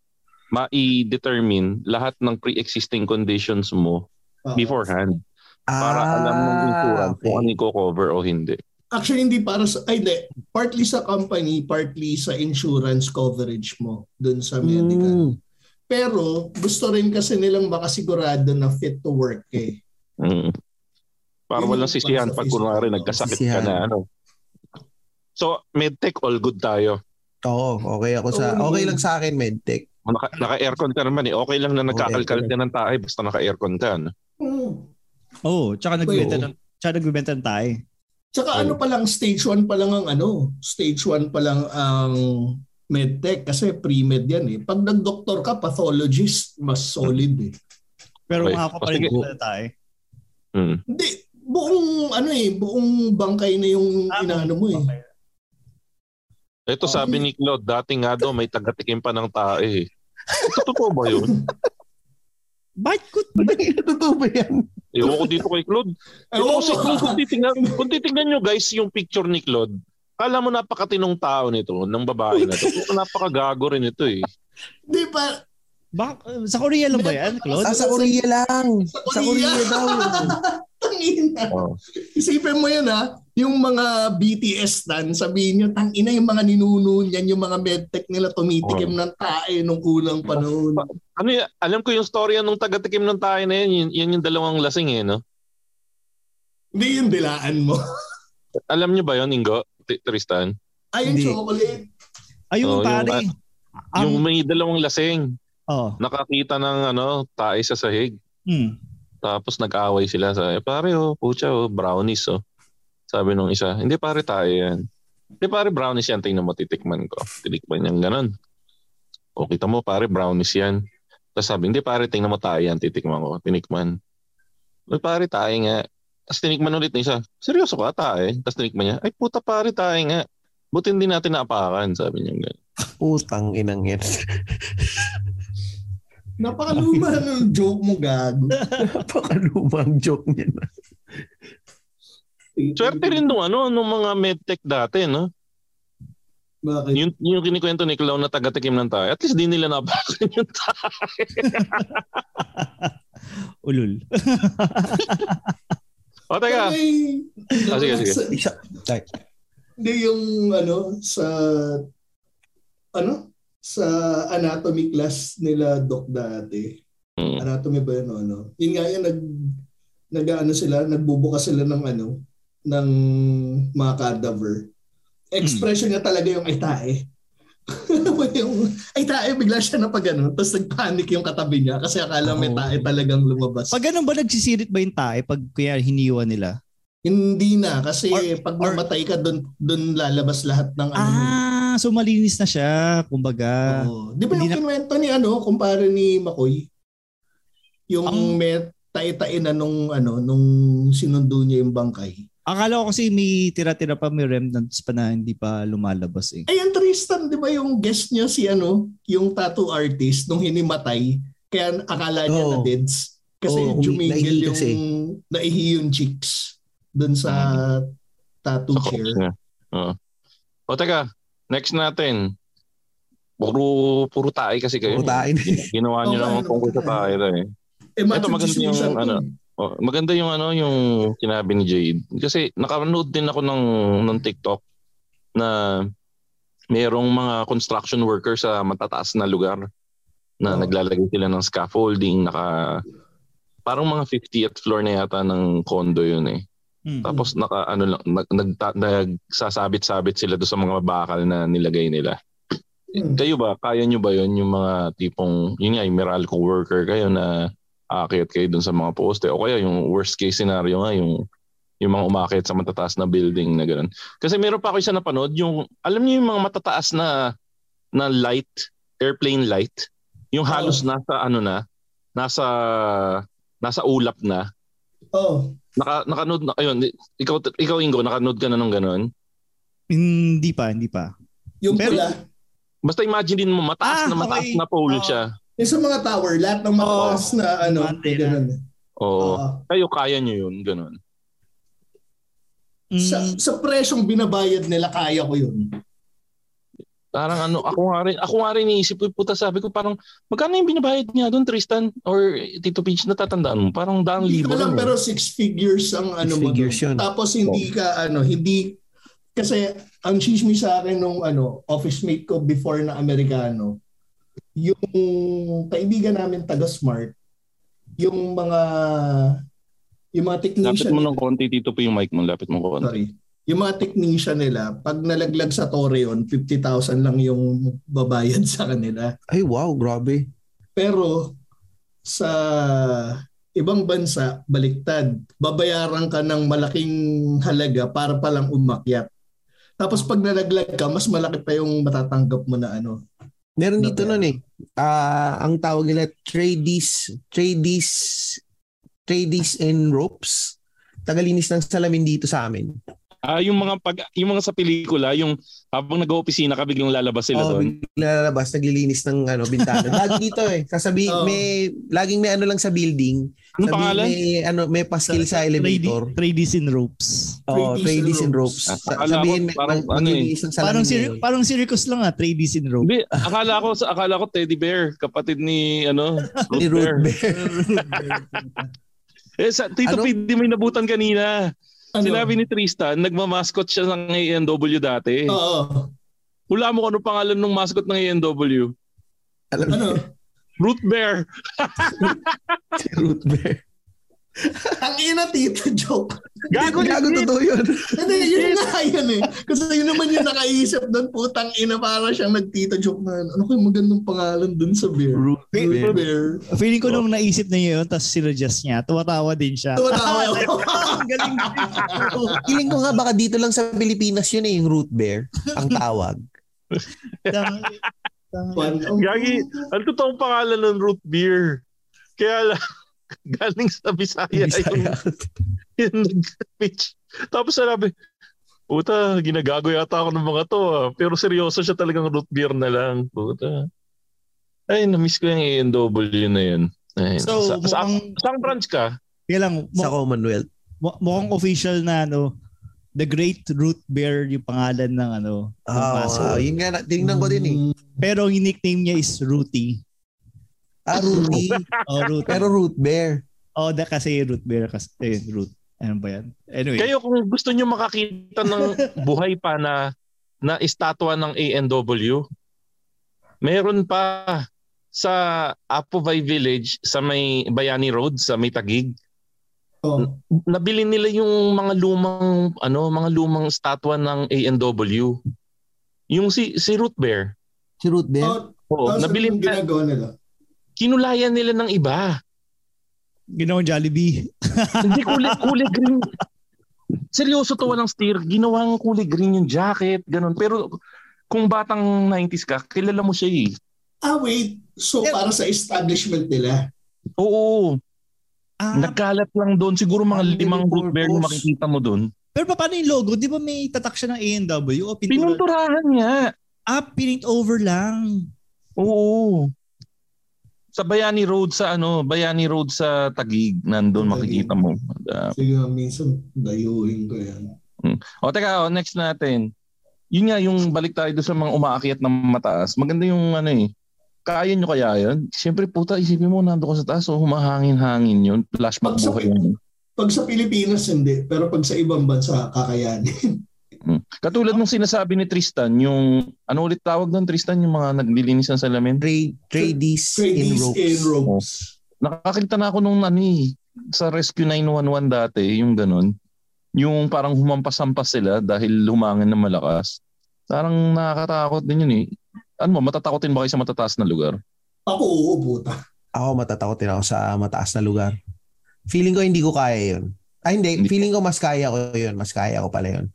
ma-determine lahat ng pre-existing conditions mo Oo. beforehand para alam ng insurance okay. kung ano i-cover o hindi Actually, hindi para sa, ay hindi, partly sa company, partly sa insurance coverage mo dun sa medical. Mm. Pero gusto rin kasi nilang makasigurado na fit to work eh. Mm. Para Yun walang sisihan pag kunwari nagkasakit ka Sisihan. na ano. So, medtech all good tayo. Oo, okay ako sa okay lang sa akin medtech. Naka, naka-aircon ka naman eh. Okay lang na nagkakalkal ka ng tae basta naka-aircon ka. No? Oo, oh, tsaka nagbebenta ng tsaka nagbebenta ng tayo. Tsaka ano pa lang, stage 1 pa lang ang ano, stage 1 pa lang ang medtech kasi pre-med yan eh. Pag nag-doktor ka, pathologist, mas solid eh. Pero Okay. ka na tayo. Hmm. Hindi, buong ano eh, buong bangkay na yung Ah, inaano mo eh. Okay. Ito sabi ni Claude, dati nga daw may tagatikim pa ng tae eh. Totoo ba yun? Bakit ko? Totoo ba yan? Ewan ko dito kay Claude. Ito Oo. kasi kung, kung, titignan, kung titignan nyo guys yung picture ni Claude, kala mo napakatinong tao nito, ng babae na to. Napakagago rin ito eh. Di ba? Bak sa Korea lang ba yan, Claude? Ah, sa Korea lang. Sa Sa Korea Korea. daw. Tangina. Oh. Isipin mo yun ha, yung mga BTS stan, sabihin nyo, tangina yung mga ninuno niyan, yung mga medtech nila tumitikim ng tae nung kulang panahon. Ano y- alam ko yung storya nung tagatikim ng tayo na yun, yun, yun yung dalawang lasing eh, no? Hindi yung dilaan mo. Alam nyo ba yun, Ingo? T- Tristan? Ay, yung Hindi. chocolate. Ayun, Oh, yung- pare. Ang, yung may dalawang lasing, oh, nakakita ng ano, tae sa sahig. hmm. Tapos nag-away sila sa, eh, pare oh, pucha oh, brownies oh. Sabi nung isa, hindi pare tayo yan. Hindi pare brownies yan, tingnan mo titikman ko. Tinikman niya ganun. O kita mo pare brownies yan. Tapos sabi, hindi pare tingnan mo tayo yan, titikman ko. Tinikman. Uy pare tayo nga. Tapos tinikman ulit ng isa, seryoso ka tayo? Tapos tinikman niya, ay puta pare tayo nga. Buti hindi natin naapakan, sabi niya ganun. Putang inang yan. Napakaluma ng joke mo, gago. Napakalumang joke niya na. Swerte rin nung ano, nung mga medtech dati, no? Bakit? Yung, yung kinikwento ni Clown na taga-tikim ng tayo, at least di nila napakan yung tayo. Ulul. O teka, May- Ah, sige, sige. Sa- Hindi yung ano sa ano sa anatomy class nila doc dati. Mm. Anatomy ba yun ano? Yun nga yun nag nag ano sila, nagbubukas sila ng ano ng mga cadaver. Expression niya talaga yung ay tae. yung ay tae bigla siya na pag ano, tapos nagpanic yung katabi niya kasi akala may Oh. tae talagang lumabas. Pag ganun ba nagsisirit ba yung tae pag kuya hiniwa nila? Hindi na kasi Or- pag or- namatay ka doon doon lalabas lahat ng ano. So malinis na siya, kumbaga. Oo. Di ba hindi yung na- kinuwento ni ano, kumpare ni Makoy? Yung Ang- may tae-tae na nung ano, nung sinundo niya yung bangkay. Akala ko kasi may tira-tira pa, may remnants pa na hindi pa lumalabas eh. Ayan, Tristan, di ba yung guest niya si ano, yung tattoo artist nung hinimatay, kaya akala niya Oo. na deads. Kasi umi- jumigil yung, kasi. naihi yung cheeks dun sa tattoo Sa chair. niya. Oo. O teka, next natin. Puro, puro tayo kasi kayo. Puro tayo. Ginawa niyo naman tungkol sa tayo eh. Eh, Ito maganda yung, ano. Oh, maganda yung ano yung sinabi ni Jade. Kasi nakanood din ako ng ng TikTok na mayroong mga construction worker sa matataas na lugar na Oo. naglalagay sila ng scaffolding, naka parang mga 50th floor na yata ng condo yun eh. Mm. Tapos naka ano lang nag, nagta- nagsasabit-sabit sila do sa mga bakal na nilagay nila. Hmm. Kayo ba, kaya nyo ba yun yung mga tipong, yun nga, yung Meralco worker kayo na aakyat kayo dun sa mga poste o kaya yung worst case scenario nga, yung yung mga umakyat sa matataas na building na gano'n. Kasi meron pa ako isa napanood, yung, alam niyo yung mga matataas na na light, airplane light, yung halos nasa ano na, nasa nasa ulap na. Oh, Naka, nakanood na, ayun, ikaw, ikaw Ingo, nakanood ka na ng gano'n? Hindi pa, hindi pa. yung Pero- pula. Basta imagine din mo, mataas Ah, na mataas okay. na pole Oo. siya. Yung sa mga tower, lahat ng mataas na ano, antena. ganun. Oo. Oo. Kayo, kaya nyo yun, gano'n. Mm, Sa, sa presyong binabayad nila, kaya ko yun. Parang ano, ako nga rin, ako nga rin iisip ko, puta sabi ko parang, magkano yung binabayad niya doon, Tristan? Or Tito Peach, natatandaan mo? Parang daang Hindi libo lang. pero six figures ang ano mo. figures dun. yun. Tapos hindi ka, ano, hindi, kasi ang chismi sa akin nung ano, office mate ko before na Amerikano, yung kaibigan namin taga-smart, yung mga, yung mga Lapit technician, mo ng konti, Tito po yung mic mo, lapit mo konti. sorry, yung mga technician nila, pag nalaglag sa Torreon, 50,000 lang yung babayad sa kanila. Ay, wow, grabe. Pero sa ibang bansa, baliktad. Babayaran ka ng malaking halaga para palang umakyat. Tapos pag nalaglag ka, mas malaki pa yung matatanggap mo na ano. Meron dito nun eh. Ah, ang tawag nila tradies, tradies, tradies and ropes. Tagalinis ng salamin dito sa amin. Ah, yung mga pag yung mga sa pelikula, yung habang nag-opisina ka biglang lalabas sila Oh, doon. lalabas, naglilinis ng ano, bintana. Lagi dito eh. Sasabi, Oo. may, laging may ano lang sa building. Sabi, pangalan? May, ano, may paskil sa elevator. Tradies in ropes. Oh, Tradies and ropes. ropes. Ah, Sa- ko Sabihin, may, parang mag- ano eh. salamin. Parang, eh. parang circus lang ah, tradies in ropes. Hindi, akala ko sa akala ko Teddy Bear, kapatid ni ano, Ni Ruth Root Bear. Bear. Eh sa Tito Ano? P, di may nabutan kanina. Ano? Sinabi ni Tristan, nagmamascot siya ng ANW dati. Oo. Hula mo kung ano pangalan ng mascot ng ANW. Alam Ano? Root Bear. si Root Bear. Ang ina tito joke. Gago, Gago totoo yun. Hindi, yun nga yan eh. Kasi yun naman yung nakaisip doon, putang ina para siyang nagtito joke na ano kaya magandang pangalan doon sa bear. Root Root Bear. bear. Feeling ko nung naisip na yun, tapos sinadjust niya, tumatawa din siya. Ang galing. Feeling ko nga baka dito lang sa Pilipinas yun eh, yung root bear. Ang tawag. Gagi, ang totoong pangalan ng root beer. Kaya lang, galing sa Bisaya, Bisaya. yung, yung nag-pitch. Tapos sinabi, Puta, ginagago yata ako ng mga to ah. Pero seryoso siya talagang root beer na lang. Puta. Ay, na-miss ko yung A&W na yun. Ay, So, sa, sa, mukhang- saan branch ka? Kaya lang, Sa mu- Commonwealth. mu- mukhang official na ano, The Great Root Bear yung pangalan ng ano, ng Ah, mascot. yun nga, tinignan ko din eh. Pero ang nickname niya is Rooty. Ah, Rooty. Oh, Rooty. Pero root bear. oh, da kasi Root Bear kasi eh, Root. Ano ba yan? Anyway. Kayo kung gusto nyo makakita ng buhay pa na na estatwa ng A&W, meron pa sa Apovay Village sa may Bayani Road sa may Tagig. Oh. Nabili nila yung mga lumang ano, mga lumang estatwa ng A&W. Yung si si Root Bear. Si root bear. Oh, Oo, tapos nabili ginagawa nila? Kinulayan nila ng iba. Ginawang Jollibee. Hindi kulay kulay green. Seryoso to walang steer. Ginawang kulay green yung jacket, ganun. Pero kung batang 90s ka, kilala mo siya eh. Ah, wait. So, para sa establishment nila. Oo, Ah, nagkalat lang doon. Siguro mga Ang limang root bear yung purpose. makikita mo doon. Pero pa- paano yung logo? Di ba may tatak siya ng A&W o pintura? Pinunturahan nga. Ah, paint over lang. Oo. Sa Bayani Road sa ano, Bayani Road sa Tagig, Taguig. makikita mo. Uh, Sige, minsan dayuhin ko yan. o teka, o, next natin. Yun nga, yung balik tayo doon sa mga umaakyat ng mataas. Maganda yung ano eh. Kaya nyo kaya yun? Siyempre puta, isipin mo, nando ka sa taas, so humahangin-hangin yun. Flashback Pag sa- buhay yun. Pag sa Pilipinas, hindi. Pero pag sa ibang bansa, kakayanin. Mm. Katulad nung sinasabi ni Tristan, yung, ano ulit tawag doon Tristan, yung mga naglilinis ng salamin? Trade, tradies in ropes. in ropes. Nakakita na ako nung ano eh, sa Rescue 911 dati, yung ganun. Yung parang humampas-hampas sila dahil lumangin ng malakas. Parang nakakatakot din yun eh. Ano mo, matatakotin ba kayo sa matataas na lugar? Ako, oo, puta. Ako matatakot din ako sa mataas na lugar. Feeling ko hindi ko kaya yun. Ah, hindi. Hindi. Feeling ko mas kaya ko yun. Mas kaya ko pala yun.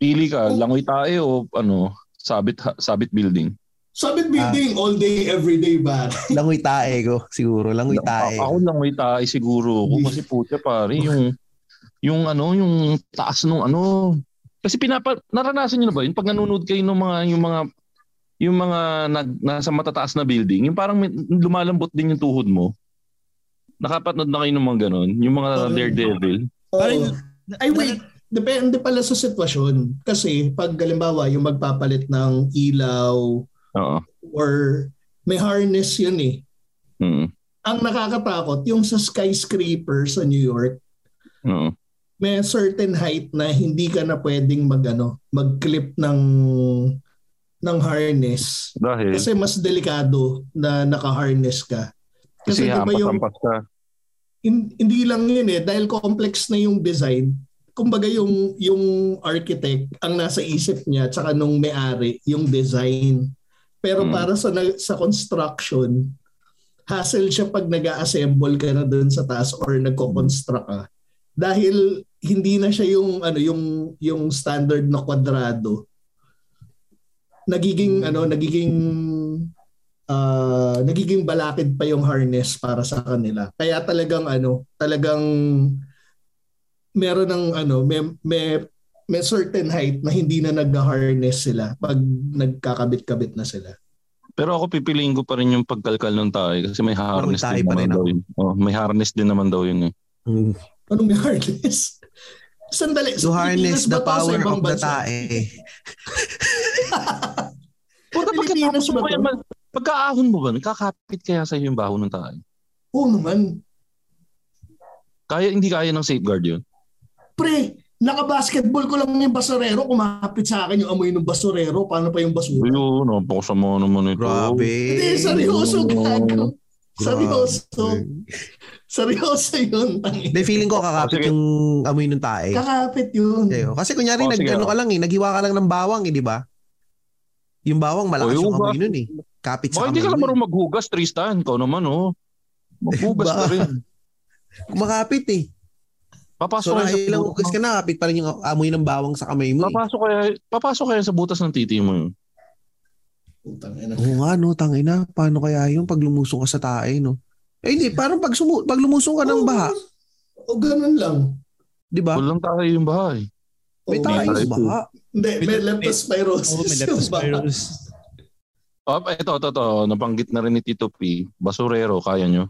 Pili ka, langoy tae o ano, sabit sabit building. Sabit building, all day, every day, ba? Langoy tae ko, siguro. Langoy tae. Ako langoy tae siguro ako kasi puta pare, yung yung ano, yung taas nung ano. Kasi pinapa naranasan niyo na ba yun pag nanonood kayo ng mga yung mga yung mga nag, nasa matataas na building, yung parang lumalambot din yung tuhod mo. Nakapanood na kayo ng mga ganon, yung mga Oo. daredevil. Parang, Oo. Ay, wait. Depende pala sa sitwasyon. Kasi pag halimbawa yung magpapalit ng ilaw Oo. or may harness yun eh. Mm. Ang nakakatakot, yung sa skyscraper sa New York, Oo. may certain height na hindi ka na pwedeng mag, ano, mag-clip ng ng harness. Dahil Kasi mas delikado na naka-harness ka. kasi Kasi di ba yung, ka. hin- hindi lang yun eh, dahil complex na yung design, kumbaga yung, yung architect, ang nasa isip niya, tsaka nung may-ari, yung design. Pero Hmm. para sa, na- sa construction, hassle siya pag nag assemble ka na doon sa taas or nagko-construct ka. Dahil hindi na siya yung ano yung yung standard na kwadrado. Nagiging ano, nagiging ah, nagiging balakid pa yung harness para sa kanila. Kaya talagang ano, talagang meron ng ano, may may, may certain height na hindi na nag-harness sila pag nagkakabit-kabit na sila. Pero ako pipiliin ko pa rin yung pagkalkal ng tae kasi may harness din pa naman rin daw yun. Oh, may harness din naman daw yun eh. Mm. Anong may harness? Sandali. To harness Pilipinas the power of the tae. Puta, pagkatapos mo ba kaya, man- pagkaahon mo ba, kakapit kaya sa yung baho ng tae? Oo naman. Kaya, hindi kaya ng safeguard yun. Pre, naka-basketball ko lang yung basurero. Kumapit sa akin yung amoy ng basurero. Paano pa yung basura? Ayun, napakasama naman ito. Grabe. Hindi, seryoso gago. Seryoso. Seryoso yun. Hindi, feeling ko kakapit yung amoy ng tae. Kakapit yun. Ayo. Kasi kunyari, Oh, nag, ano ka lang eh, naghiwa ka lang ng bawang eh, di ba? Yung bawang, malakas Oh, yung ba? amoy nun eh. Kapit Baka sa hindi ka lang marunong maghugas, Tristan. Ikaw naman, oh. Maghugas ka Ba? rin. Kumakapit eh. Papasok So, kaya sa ilang hugas ka na, kapit pa rin yung amoy ng bawang sa kamay mo eh. Papasok kaya, papasok kaya sa butas ng titi mo yun. Putang ina. Oo nga, no, tangina. Paano kaya yung pag lumusong ka sa tae, no? Eh, hindi, parang pag, sumu- pag lumusong ka ng baha, O ganun lang. di ba? Walang tayo yung bahay. May Oo, tae sa baha. Hindi, may May- leptospirosis. oh, may yung leptospirosis. Oh, ito, ito, ito. Nabanggit na rin ni Tito P. Basurero, kaya nyo?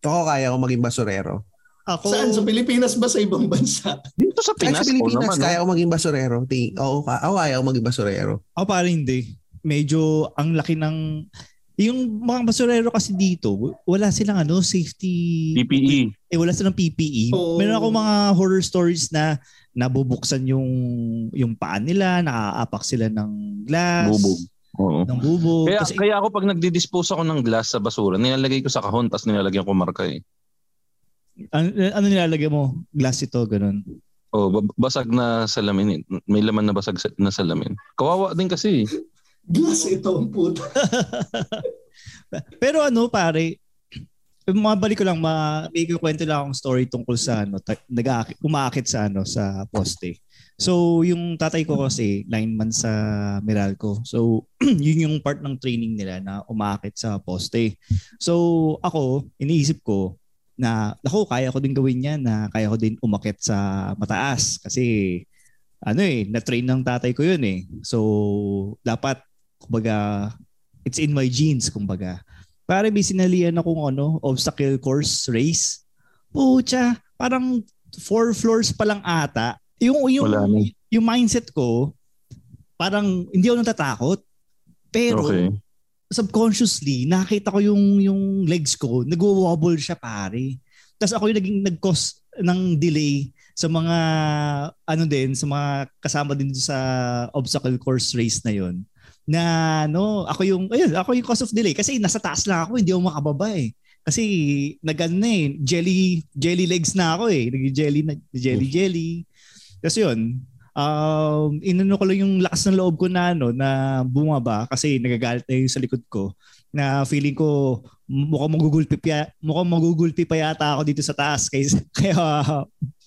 Ako kaya ko maging basurero. Ako, Saan? Sa Pilipinas ba sa ibang bansa? Dito sa Pinas, sa Pilipinas, oh, naman, kaya ko maging basurero. Ting- Oo, ka- ako kaya ko maging basurero. ako parang hindi. Medyo ang laki ng yung mga basurero kasi dito, wala silang ano, safety PPE. eh wala silang PPE. Oo. Meron ako mga horror stories na nabubuksan yung yung paa nila, nakaapak sila ng glass, Bubog. Oo. ng bubog. Kaya, Kasi, kaya ako pag nagdi-dispose ako ng glass sa basura, nilalagay ko sa kahon tapos nilalagyan ko marka eh. Ano, ano nilalagay mo? Glass ito, ganun. Oh, ba- basag na salamin. eh. May laman na basag sa- na salamin. Kawawa din kasi. Glass ito ang puta. Pero ano pare, mabalik ko lang, ma, may kwento lang akong story tungkol sa ano, ta- nag umaakit sa ano sa poste. So yung tatay ko kasi nine months sa Meralco. So yun yung part ng training nila na umaakit sa poste. So ako, iniisip ko, na ako kaya ko din gawin yan na kaya ko din umakit sa mataas. Kasi ano eh na-train ng tatay ko yun eh. So dapat kumbaga it's in my genes kumbaga. Pare may sinalihan akong ano obstacle course race. Pucha parang four floors pa lang ata. Yung yung yung mindset ko parang hindi ako natatakot. Pero Okay. Subconsciously, nakita ko yung yung legs ko, nagwo-wobble siya pare. Tapos ako yung naging nag-cause ng delay sa mga ano din, sa mga kasama din sa obstacle course race na yon. Na no, ako yung ayun, ako yung cause of delay kasi nasa taas lang ako, hindi ako makababa eh. Kasi nagano na eh, jelly jelly legs na ako eh. Nag-jelly na jelly jelly. Tapos yun, um, inano ko lang yung lakas ng loob ko na ano na bumaba kasi nagagalit na yung sa likod ko na feeling ko mukhang magugulpi pa mukhang magugulpi pa yata ako dito sa taas kaya kaya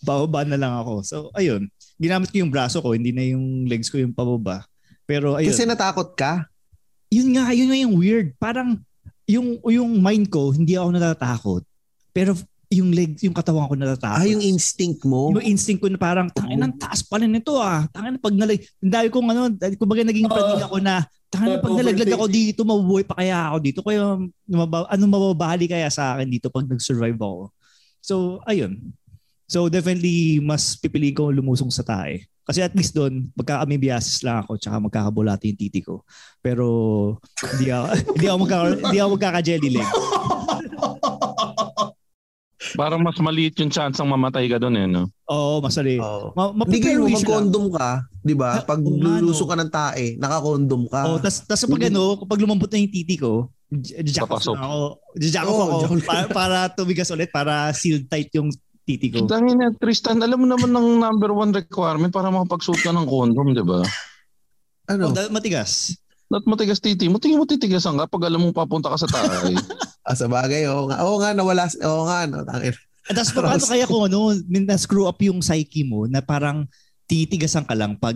bababa na lang ako. So ayun, ginamit ko yung braso ko, hindi na yung legs ko yung pababa. Pero ayun. Kasi natakot ka. yun nga, yun nga yung weird. Parang yung yung mind ko, hindi ako natatakot. Pero yung legs, yung katawan ko natatakot. Ah, yung instinct mo. Yung instinct ko na parang, tangin ang taas pala nito ah. Tangin pag nalag, dahil kong ano, dahil kumbaga naging praning ako na, tangin pag nalaglag ako dito, mabubuhay pa kaya ako dito. Kaya, mababa, ano mababali kaya sa akin dito pag nag-survive ako. So, ayun. So, definitely, mas pipili ko lumusong sa tae. Kasi at least doon, magkakamibiasis lang ako tsaka magkakabulati yung titi ko. Pero, hindi ako, hindi ako, magkaka, hindi ako magkaka-jelly leg. Parang mas maliit yung chance ang mamatay ka doon eh, no? Oo, masali. Oo. Ma- Hindi kayo ma-prepare wish lang. mag-condom ka, 'di ba? Pag no. lulusong ka ng tae, naka-condom ka. Oh, tas tas pag ano, kapag lumambot na yung titi ko, jack off na ako. Jack off ako para, para tumigas ulit para sealed tight yung titi ko. Dangin na, Tristan, alam mo naman ng number one requirement para makapagsuot ka ng condom, di ba? ano? Oh, matigas. Not matigas titi mo. Tingin mo titigasan ka pag alam mo papunta ka sa taay. Ah, sa bagay, oo nga. Oo nga, nawala. Oo nga, no. At tas paano kaya kung ano, na-screw up yung psyche mo na parang titigasan ka lang pag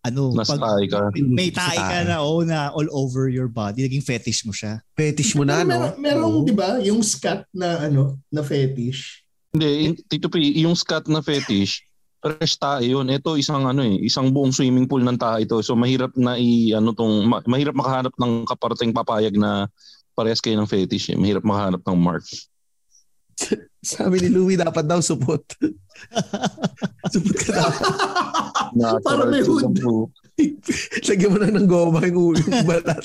ano, Nasa pag taay ka. may tae ka tae. na, oh, na all over your body. Naging fetish mo siya. Fetish mo na, no? Mer- merong, Oo. di ba, yung scat na ano, na fetish. Hindi, in- Tito P, yung scat na fetish, fresh tae yun. Ito isang ano eh, isang buong swimming pool ng tae ito. So mahirap na i ano tong ma- mahirap makahanap ng kaparteng papayag na parehas kayo ng fetish eh. Mahirap makahanap ng mark. Sabi ni Louie, dapat daw supot. supot ka dapat. Para may hood. Lagyan mo lang ng goma yung ulo balat.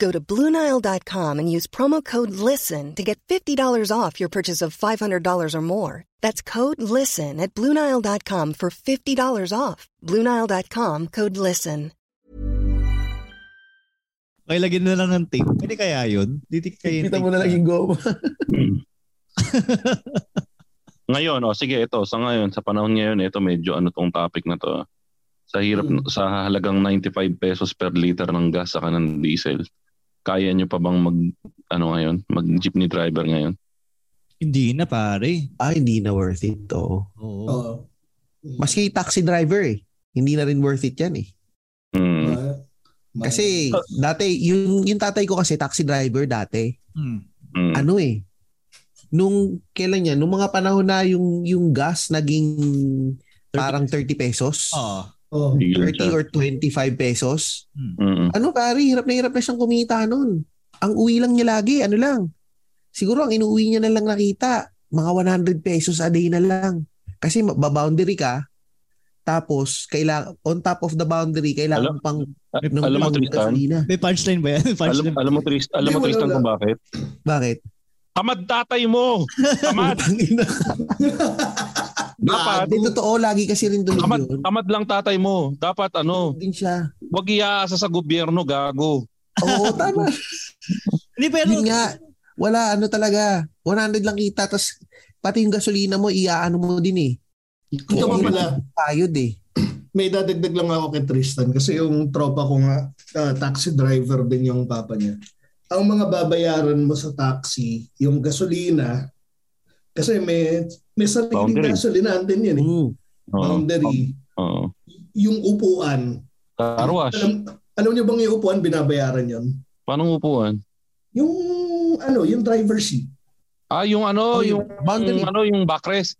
Go to BlueNile.com and use promo code LISTEN to get $50 off your purchase of $500 or more. That's code LISTEN at BlueNile.com for $50 off. BlueNile.com code LISTEN. Kaya lagyan na lang ng tape. Pwede kaya yun? Ditik kayo Kita mo na lang yung goma. Ngayon, oh, sige, ito, sa ngayon, sa panahon ngayon, ito medyo ano tong topic na to. Sa hirap, Hmm. sa halagang 95 pesos per liter ng gas sa ng diesel. Kaya nyo pa bang mag, ano ngayon, mag jeepney driver ngayon? Hindi na pare. Ah, hindi na worth it to. Oo. Oo. Maski taxi driver eh. Hindi na rin worth it yan eh. Mm. Kasi dati, yung, yung tatay ko kasi taxi driver dati. Mm. Ano eh, nung kailan yan, nung mga panahon na yung, yung gas naging parang 30 pesos. Oo. Oh. Tigil 30 siya. or 25 pesos. Mm. Ano pare, hirap na hirap na siyang kumita nun. Ang uwi lang niya lagi, ano lang. Siguro ang inuwi niya na lang nakita, mga 100 pesos a day na lang. Kasi baboundary ka, tapos kailangan on top of the boundary kailangan Alam- pang A- ng alam mo pang Tristan? gasolina. May punchline ba yan? Alam, Punchline. alam mo Tristan, alam mo Tristan kung bakit? Bakit? Tamad tatay mo. Tamad. Dapat Hindi totoo lagi kasi rin doon tamad, yun. tamad lang tatay mo. Dapat ano, Din siya. wag iaasa sa gobyerno, gago. Oo, tama. Hindi, pero Yun nga. Wala, ano talaga. 100 lang kita. Tapos pati yung gasolina mo, iaano mo din eh. Ito pa pala, Tayod eh. may dadagdag lang ako kay Tristan kasi yung tropa ko nga, ah, taxi driver din yung papa niya. Ang mga babayaran mo sa taxi, yung gasolina, kasi may may sariling gasolina din yun eh. Mm. Oo. Boundary. Oo. Yung upuan. Car wash. Alam, alam niyo bang yung upuan binabayaran yon? Paano upuan? Yung ano, yung driver seat. Ah, yung ano, Oh, yung, boundary. yung ano, yung backrest.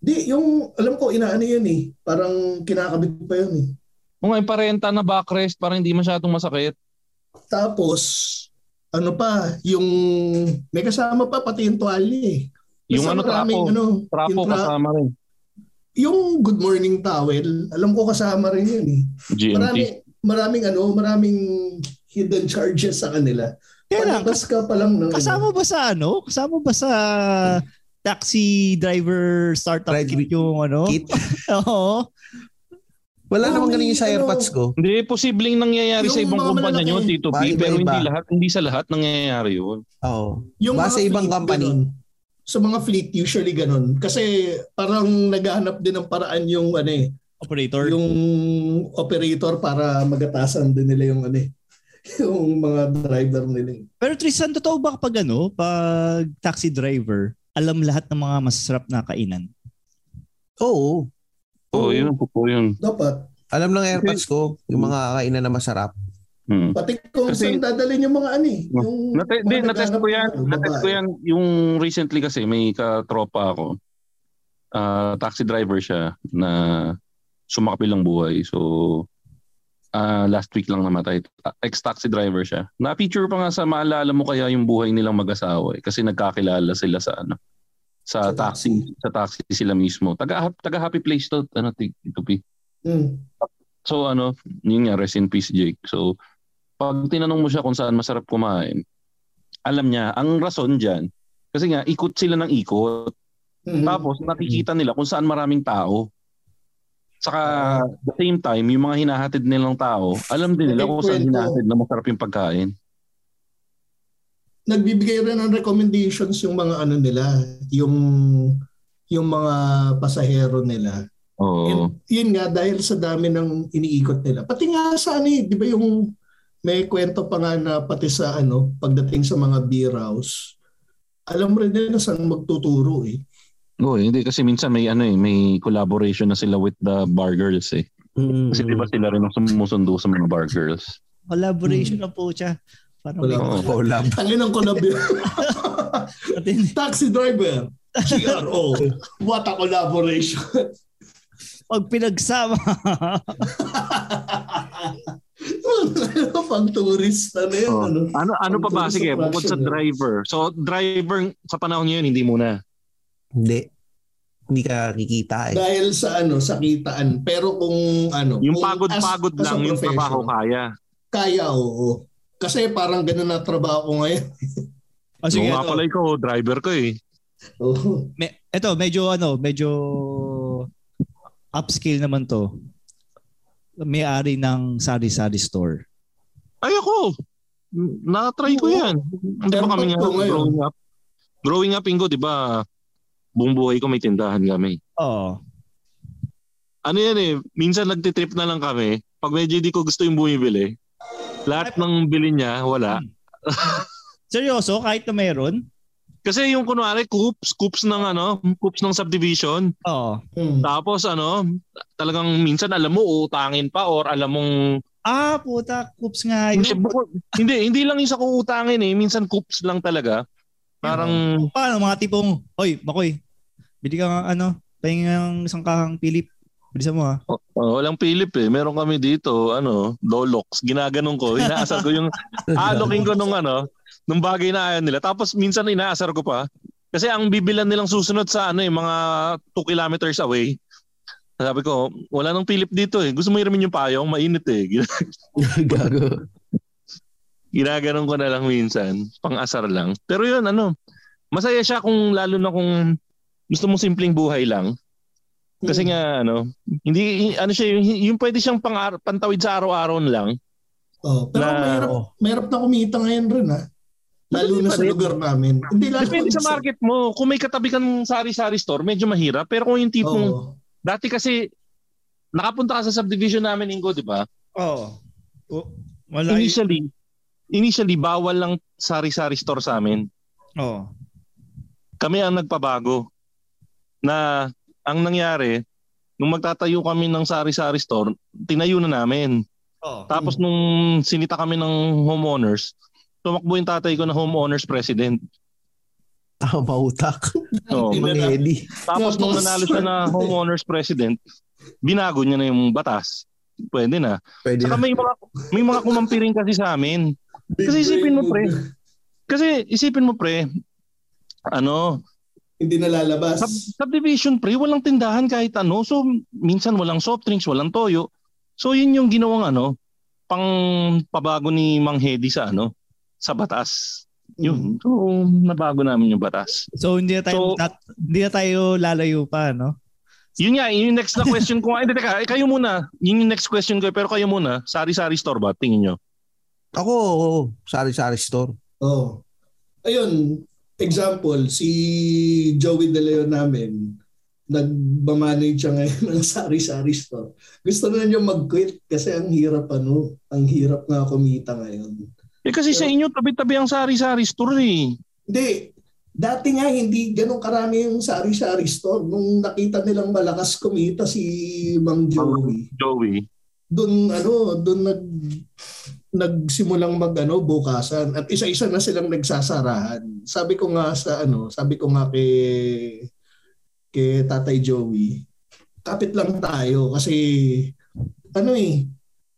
Di, yung alam ko inaano yun eh. Parang kinakabit pa yun eh. Kung yung parenta na backrest para hindi masyadong masakit. Tapos ano pa, yung may kasama pa pati yung tuwalya eh. Yung Basta ano, trapo. ano, Trapo yung, tra- kasama rin. yung good morning towel, alam ko kasama rin yun eh. GMT. Maraming, maraming ano, maraming hidden charges sa kanila. Kaya lang, Palabas ka pa lang ng kasama ano. ba sa ano? Kasama ba sa taxi driver startup Ride kit yung ano? Kit. Oo. Wala Oh, namang ganun yung sa may ano. AirPods ko. Hindi, posibleng nangyayari sa Yung ibang mga kumpanya yun, Tito P, Ba, pero hindi lahat, hindi sa lahat nangyayari yun. Oo. Yung Basta mga ibang fleet, company. ganun. Sa mga fleet, usually ganun. Kasi parang naghahanap din ng paraan yung ano eh, Operator. yung operator para magatasan din nila yung ano eh, yung mga driver nila. eh. Pero Tristan, totoo ba kapag ano, pag taxi driver, alam lahat ng mga masasarap na kainan? Oo. Oo, yun po po yun. Dapat. Alam ng AirPods ko, yung mga kainan na masarap. Hmm. Pati kung Kasi- saan dadalhin yung mga ano eh. Yung Nate, di, natest ko yan. Natest ko yan. Yung recently kasi may katropa ako. Ah, taxi driver siya na sumakapil ng buhay. So, ah, last week lang namatay. Ah, Ex-taxi driver siya. Na-feature pa nga sa maalala mo kaya yung buhay nilang mag-asawa eh. Kasi nagkakilala sila sa ano sa, taxi, sa taxi sila mismo. Taga taga Happy Place to, ano Tito P. Mm. So ano, yun nga, rest in peace Jake. So, pag tinanong mo siya kung saan masarap kumain, alam niya, ang rason dyan, kasi nga, ikot sila ng ikot. Mm. Tapos, nakikita nila kung saan maraming tao. Saka, the same time, yung mga hinahatid nilang tao, alam din nila kung saan hinahatid na masarap yung pagkain. Nagbibigay rin ng recommendations yung mga ano nila, yung yung mga pasahero nila. Oo. Yun nga dahil sa dami ng iniikot nila. Pati nga sa ano eh, di ba yung may kwento pa nga na pati sa ano, pagdating sa mga beer house, alam mo rin nila saan magtuturo eh. Oo, hindi kasi minsan may ano eh, may collaboration na sila with the bar girls eh. Mm. Kasi di ba sila rin ang sumusundo sa mga bar girls. Collaboration na po siya. Parang Wala. may- Oo. Collab. Tangin ng collab yun. Taxi driver, GRO. What a collaboration. Pag pinagsama. Pang turista na yun. Oh. Ano? Ano ano pa ba sige bukod sa eh. driver. So driver sa panahon ngayon hindi muna. Hindi. Hindi ka kikita eh. Dahil sa ano, sa kitaan. Pero kung ano, Yung kung pagod-pagod as- as a lang yung trabaho kaya. Kaya, oo. Kasi parang ganun na trabaho ko ngayon. O Sige, sige, nga pala ikaw, driver ko eh. Oo. Me, ito, medyo ano, medyo upscale naman to. May-ari ng sari-sari store. Ay ako, na-try ko Oo. yan. Hindi ba kami nga ngayon? growing up? Growing up, Ingo, di ba, buong buhay ko may tindahan kami. Oo. Ano yan eh, minsan nagtitrip na lang kami. Pag medyo di ko gusto yung bumibili, lahat ng bili niya, wala. Seryoso, kahit na meron? Kasi yung kunwari, coops, coops ng ano, coops ng subdivision. Oo. Hmm. Tapos ano, talagang minsan alam mo utangin pa or alam mong Ah, puta, coops nga yun. Hindi, bukod, hindi, hindi lang yung sa kuutangin eh. Minsan coops lang talaga. Parang, Paano mga tipong, Oy, Makoy, bili ka ng ano, pahingin ng isang kahang Philip. Bilisan mo ha. oh, walang Philip eh. Meron kami dito, ano, Dolox. Ginaganon ko. Inaasar ko yung, alokin ko nung ano, nung bagay na ayaw nila. Tapos minsan inaasar ko pa. Kasi ang bibilan nilang susunod sa ano eh, mga 2 kilometers away. Sabi ko, wala nang Philip dito eh. Gusto mo iramin yung payong? Mainit eh. Gago. Ginaganon ko na lang minsan. Pang-asar lang. Pero yun, ano, masaya siya kung lalo na kung gusto mo simpleng buhay lang. Kasi nga, ano, hindi, ano siya, yung, yung pwede siyang pang, pantawid sa araw-araw lang. Oh, pero Na- mahirap, mahirap na kumita ngayon rin ha. Lalo Madali na sa lugar namin. Hindi lalo Depende sa market mo. Kung may katabi kang sari-sari store, medyo mahirap. Pero kung yung tipong, Oo. dati kasi, nakapunta ka sa subdivision namin, Ingo, di ba? Oo. Oh. Wala y- Initially, initially, bawal lang sari-sari store sa amin. Oo. Kami ang nagpabago. Na, ang nangyari, nung magtatayo kami ng sari-sari store, tinayo na namin. Oo. Tapos nung sinita kami ng homeowners, tumakbo yung tatay ko na homeowners president. Ah, mautak. No. Eddie. Tapos nung nanalo siya na homeowners president, binago niya na yung batas. Pwede na. Pwede Saka na. may mga, may mga kumampiring kasi sa amin. Kasi isipin mo, pre. Kasi isipin mo, pre, ano, Hindi nalalabas. sub- subdivision, pre, walang tindahan kahit ano. So, minsan walang soft drinks, walang toyo. So, yun yung ginawang ano, pang pabago ni Mang Hedy sa ano, sa batas. Yun. So, nabago namin yung batas. So hindi na tayo So- nat- hindi na tayo lalayo pa, no? Yun nga, yun yung next na question ko. Ay, hindi, teka, eh, kayo muna. Yun yung next question ko. Pero kayo muna, sari-sari store ba? Tingin nyo. Ako, oo. Sari-sari store. Oh. Ayun, example, si Joey De Leon namin, nagmamanage siya ngayon ng sari-sari store. Gusto na niya mag-quit kasi ang hirap ano, ang hirap nga kumita ngayon. Eh kasi sa inyo, tabi-tabi ang sari-sari store eh. Hindi, dati nga hindi ganun karami yung sari-sari store. Nung nakita nilang malakas kumita si Mang Joey, Joey. doon ano, doon nag nagsimulang mag ano bukasan at isa-isa na silang nagsasarahan. Sabi ko nga sa ano, sabi ko nga kay kay Tatay Joey, kapit lang tayo kasi ano eh,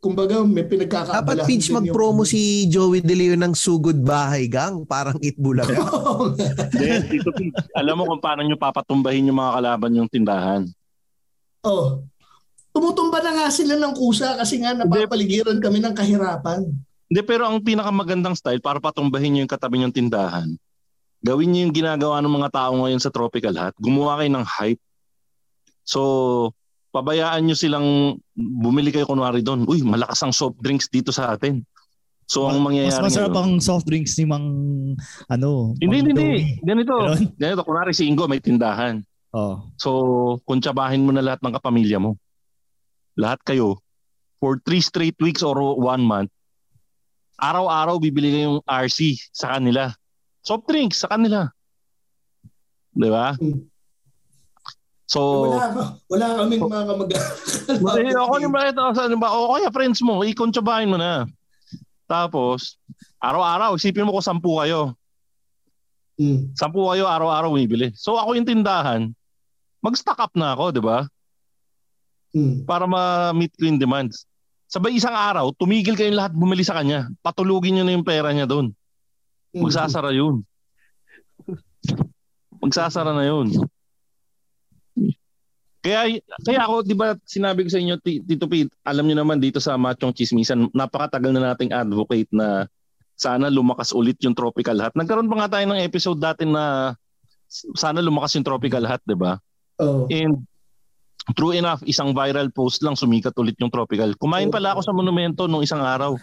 kumbaga may pinagkakaabalahan. Dapat Pinch din mag-promo yung- si Joey De Leon ng Sugod Bahay Gang. Parang itbulag. Then, Pete, alam mo kung paano nyo papatumbahin yung mga kalaban yung tindahan. oh. Tumutumba na nga sila ng kusa kasi nga napapaligiran kami ng kahirapan. Hindi, pero ang pinakamagandang style para patumbahin nyo yung katabi yung tindahan, gawin nyo yung ginagawa ng mga tao ngayon sa Tropical Hut. Gumawa kayo ng hype. So, pabayaan nyo silang bumili kayo kunwari doon. Uy, malakas ang soft drinks dito sa atin. So, ang Mas mangyayari masarap ngayon- ang soft drinks ni Mang ano, Hindi, Mang hindi, hindi. Ganito. Ganon? Ganito, kunwari si Ingo may tindahan. Oh. So, kuntsabahin mo na lahat ng kapamilya mo. Lahat kayo. For three straight weeks or one month, araw-araw bibili kayong RC sa kanila. Soft drinks sa kanila. Di ba? So, wala, wala kaming mga kamag-anak. eh, ako yung bakit ako sa ba? O kaya friends mo, ikuntsabahin mo na. Tapos, araw-araw, isipin mo kung sampu kayo. Hmm. Sampu kayo araw-araw bibili. So, ako yung tindahan, mag-stock up na ako, di ba? Hmm. para ma-meet ko yung demands. Sabay isang araw, tumigil kayong lahat bumili sa kanya. Patulugin nyo na yung pera niya doon. Hmm. Magsasara yun. Magsasara na yun. Kaya, kaya ako, di ba, sinabi ko sa inyo, Ti- Tito Pete, alam niyo naman dito sa Machong Chismisan, napakatagal na nating advocate na sana lumakas ulit yung Tropical Hut. Nagkaroon pa nga tayo ng episode dati na sana lumakas yung Tropical Hut, di ba? Oh. And true enough, isang viral post lang sumikat ulit yung Tropical. Kumain pala ako sa monumento nung isang araw.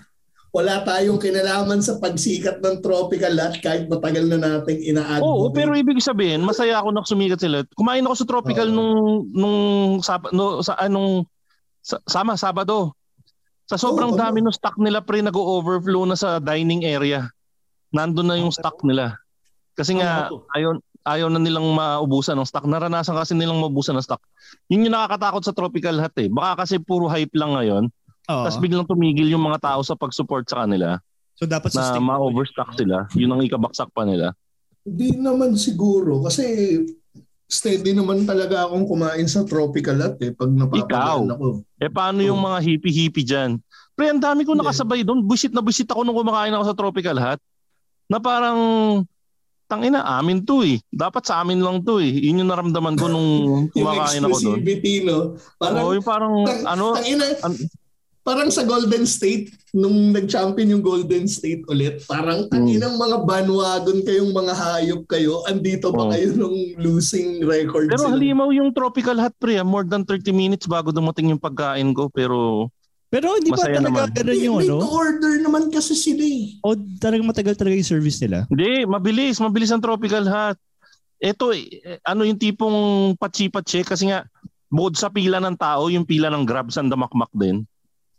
Wala tayong kinalaman sa pagsikat ng tropical lot kahit matagal na nating ina-advocate. Oo, pero ibig sabihin, masaya ako na sumikat sila. Kumain ako sa Tropical Oo. nung nung sab- no, sa anong sa, sama Sabado. Sa sobrang Oo, dami ano? ng stock nila pre nag-overflow na sa dining area. Nandun na yung stock nila. Kasi nga to? Ayaw na nilang maubusan ng stock. Naranasan kasi nilang maubusan ng stock. Yun yung nakakatakot sa Tropical Hut eh. Baka kasi puro hype lang ngayon. Oo. Tapos biglang tumigil yung mga tao sa pag-support sa kanila so dapat na ma-overstock sila. Yun ang ikabaksak pa nila. Hindi naman siguro kasi steady naman talaga akong kumain sa tropical at eh pag napapagaan Ikaw. ako. Eh paano yung Oh. mga hippie-hippie dyan? Pre, ang dami ko nakasabay doon. Buisit na buisit ako nung kumakain ako sa Tropical Hut. Na parang, tangina, amin to eh. Dapat sa amin lang to eh. Yun yung naramdaman ko nung kumakain ako doon. no? Parang, yung parang, tang, ano, tangina, an- parang sa Golden State, nung nag-champion yung Golden State ulit, parang tanginang mga bandwagon kayong mga hayop kayo, andito pa Oh. kayo nung losing record pero sila. halimaw yung Tropical Hut pre. ah. More than 30 minutes bago dumating yung pagkain ko. Pero, Pero hindi ba talaga naman. ganun yung may ano? to order naman kasi sila eh. O talagang matagal talaga yung service nila? hindi, mabilis. Mabilis ang Tropical Hut. Ito, eh, ano yung tipong patsi-patsi kasi nga, bukod sa pila ng tao, yung pila ng grabs ang damakmak din.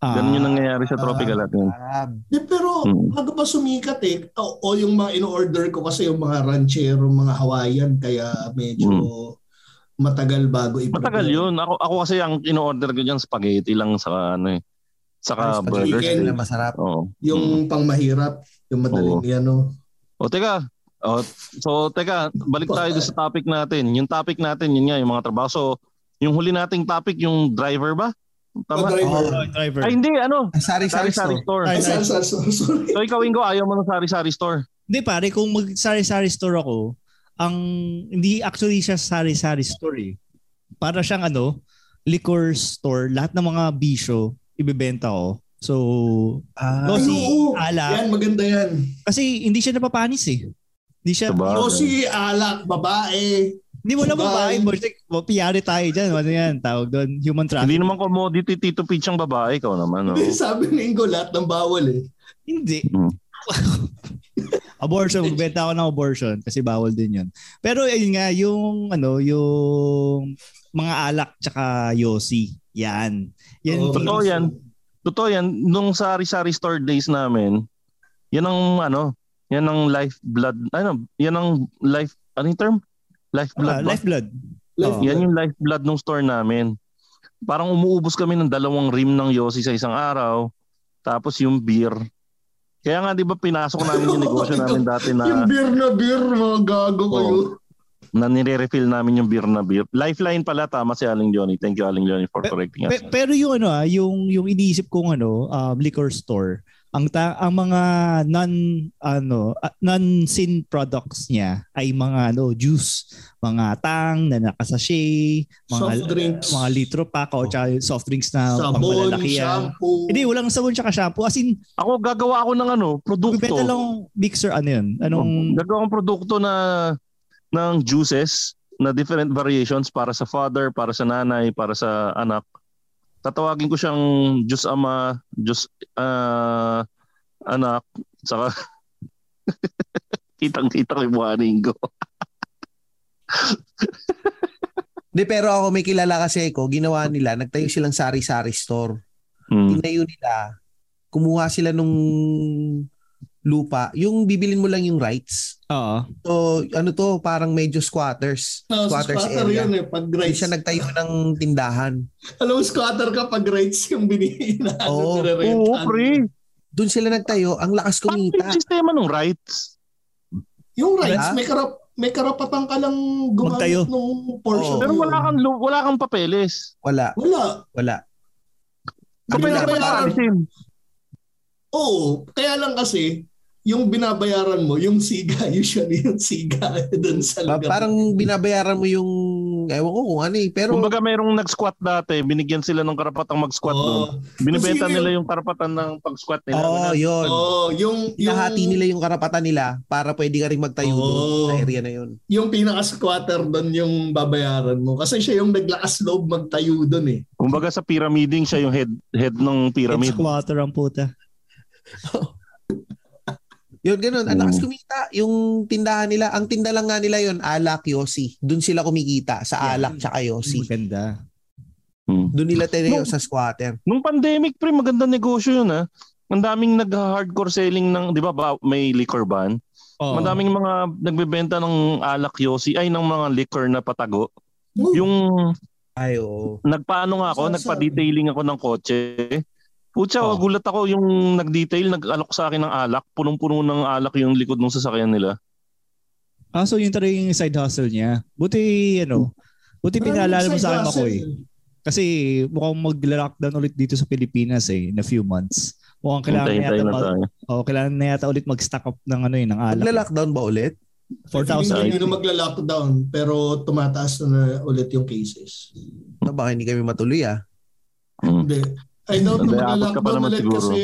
Ganun yung nangyayari sa Tropical Hut. yun. Ah, Di, pero Hmm. bago pa sumikat eh, o, o yung mga in-order ko kasi yung mga ranchero, mga Hawaiian, kaya medyo matagal bago i Hmm. Matagal yun. Ako, ako kasi ang in-order ko dyan, spaghetti lang sa ano eh. Saka Ay, burgers. chicken. na masarap. Oo. Yung pangmahirap, yung madaling Oo. yan, no? O teka, o, so teka, balik tayo doon sa topic natin. Yung topic natin, yun nga, yung mga trabaho. So, yung huli nating topic, yung driver ba? Tama? driver. Oh, driver. Ay, hindi, ano? Sari-sari Sari-sari store. store. Ay, sorry, sorry, sorry. So, ikaw, Ingo, ayaw mo ng sari-sari store. Hindi pare, kung mag-sari-sari store ako, ang hindi actually siya sari-sari store eh. Para siyang ano, liquor store, lahat ng mga bisyo ibebenta ko. So, Ah, No, si oo. Ala. Yan, maganda yan. kasi hindi siya napapanis eh. Hindi siya, Sabagay. O si Alak, babae. hindi mo lang babae, well, piyari tayo dyan. Ano yan? Tawag doon, human Hindi trafficking. naman commodity Tito Peach ang babae, ikaw naman. No? Sabi ni Ingo, lahat ng bawal eh. Hindi. Hmm. abortion, magbenta ako ng abortion kasi bawal din yun. Pero ayun nga, yung ano, yung mga alak tsaka yosi. Yan. Yan. Oo, Totoo yan. Totoo yan. Nung sari-sari store days namin, yan ang ano, yan ang lifeblood. Ano, yan ang life, ano yung term? Lifeblood Ah, lifeblood. Life- Oo. Yan yung lifeblood ng store namin. Parang umuubos kami ng dalawang rim ng Yossi sa isang araw. Tapos yung beer. Kaya nga 'di ba pinasok namin yung negosyo namin dati Yung na beer na beer, mga gago kayo. Na nire-refill namin yung beer na beer. Lifeline pala tama si Aling Johnny. Thank you Aling Johnny for Pe- correcting us. Pe- pero yung ano ah, yung yung iniisip kong ano, um, liquor store, ang ta- ang mga non ano ah, non-sin products niya ay mga ano juice, mga tang na nakasachet, mga Soft drinks. mga litro pack o yung soft drinks na Sabon, pangmalalakihan. shampoo. Hindi, walang sabon tsaka shampoo. As in, Ako gagawa ako ng ano, produkto. bibenta lang mixer ano yun? Anong Gagawa akong produkto na ng juices na different variations para sa father, para sa nanay, para sa anak. Tatawagin ko siyang juice ama, juice ah, anak, saka kitang-kita ko yung mukha ni Ingo. Di, pero ako may kilala kasi ko, ginawa nila, nagtayo silang sari-sari store. Hmm. Tinayo nila, kumuha sila nung lupa, yung bibilin mo lang yung rights. Oo. So, ano to, parang medyo squatters. No, sa squatters squatter area. yun eh, pag rights. siya nagtayo ng tindahan. Alam mo, squatter ka pag rights yung binihina. Oo. Oo, pre. Doon sila nagtayo, ang lakas Paano kumita. yung sistema ng rights? Yung rights, Ha? may, karap, may karapatan ka lang Magtayo. gumamit nung portion. Oo. Pero wala kang, lu- wala kang papeles. Wala, Wala. wala. So, Ang pwede ka ba binabayaran- paalisin? Oo. Kaya lang kasi, yung binabayaran mo, yung siga, usually yung siga doon sa lugar. parang binabayaran mo yung, ewan ko kung ano eh. Pero, Kumbaga mayroong nag-squat dati, binigyan sila ng karapatang mag-squat Oo. doon. Binibenta Kasi- nila yung karapatan ng pag-squat nila. oo, oh, yun. Oo, yung, yung, Nahati nila yung karapatan nila para pwede ka rin magtayo Oo. doon sa area na yun. yung pinaka-squatter doon yung babayaran mo. Kasi siya yung naglakas loob magtayo doon eh. Kumbaga sa pyramiding siya yung head head ng It's pyramid. squatter ang puta. Yun, ganun. Ang lakas kumita. Yung tindahan nila, ang tinda lang nga nila yun, alak, yosi. Doon sila kumikita sa Yeah. alak tsaka yosi. Maganda. Hmm. Doon nila tinayo No. sa squatter. Nung pandemic pre, maganda negosyo yun ha. Ang daming nag-hardcore selling ng, di ba, ba may liquor ban? Oo. Madaming mga nagbebenta ng alak yosi, ay ng mga liquor na patago. Oo. Yung Ay, oo. nagpaano nga ako, Saan, nagpa-detailing ako ng kotse. Putya, Oh. gulat ako yung nag-detail, nag-alok sa akin ng alak. Punong-puno ng alak yung likod ng sasakyan nila. Ah, so yun talaga yung side hustle niya. Buti, ano, buti pinaalala mo sa akin ako eh. Kasi mukhang mag-lockdown ulit dito sa Pilipinas eh, in a few months. Mukhang kailangan na yata, na mag, oh, kailangan na yata ulit mag-stock up ng ano eh, ng alak. Magla-lockdown ba ulit? Feeling 4,000. ko hindi na magla-lockdown pero tumataas na, na ulit yung cases. Na baka hindi kami matuloy ah. Mm. I doubt na magla-lockdown naman ulit siguro. kasi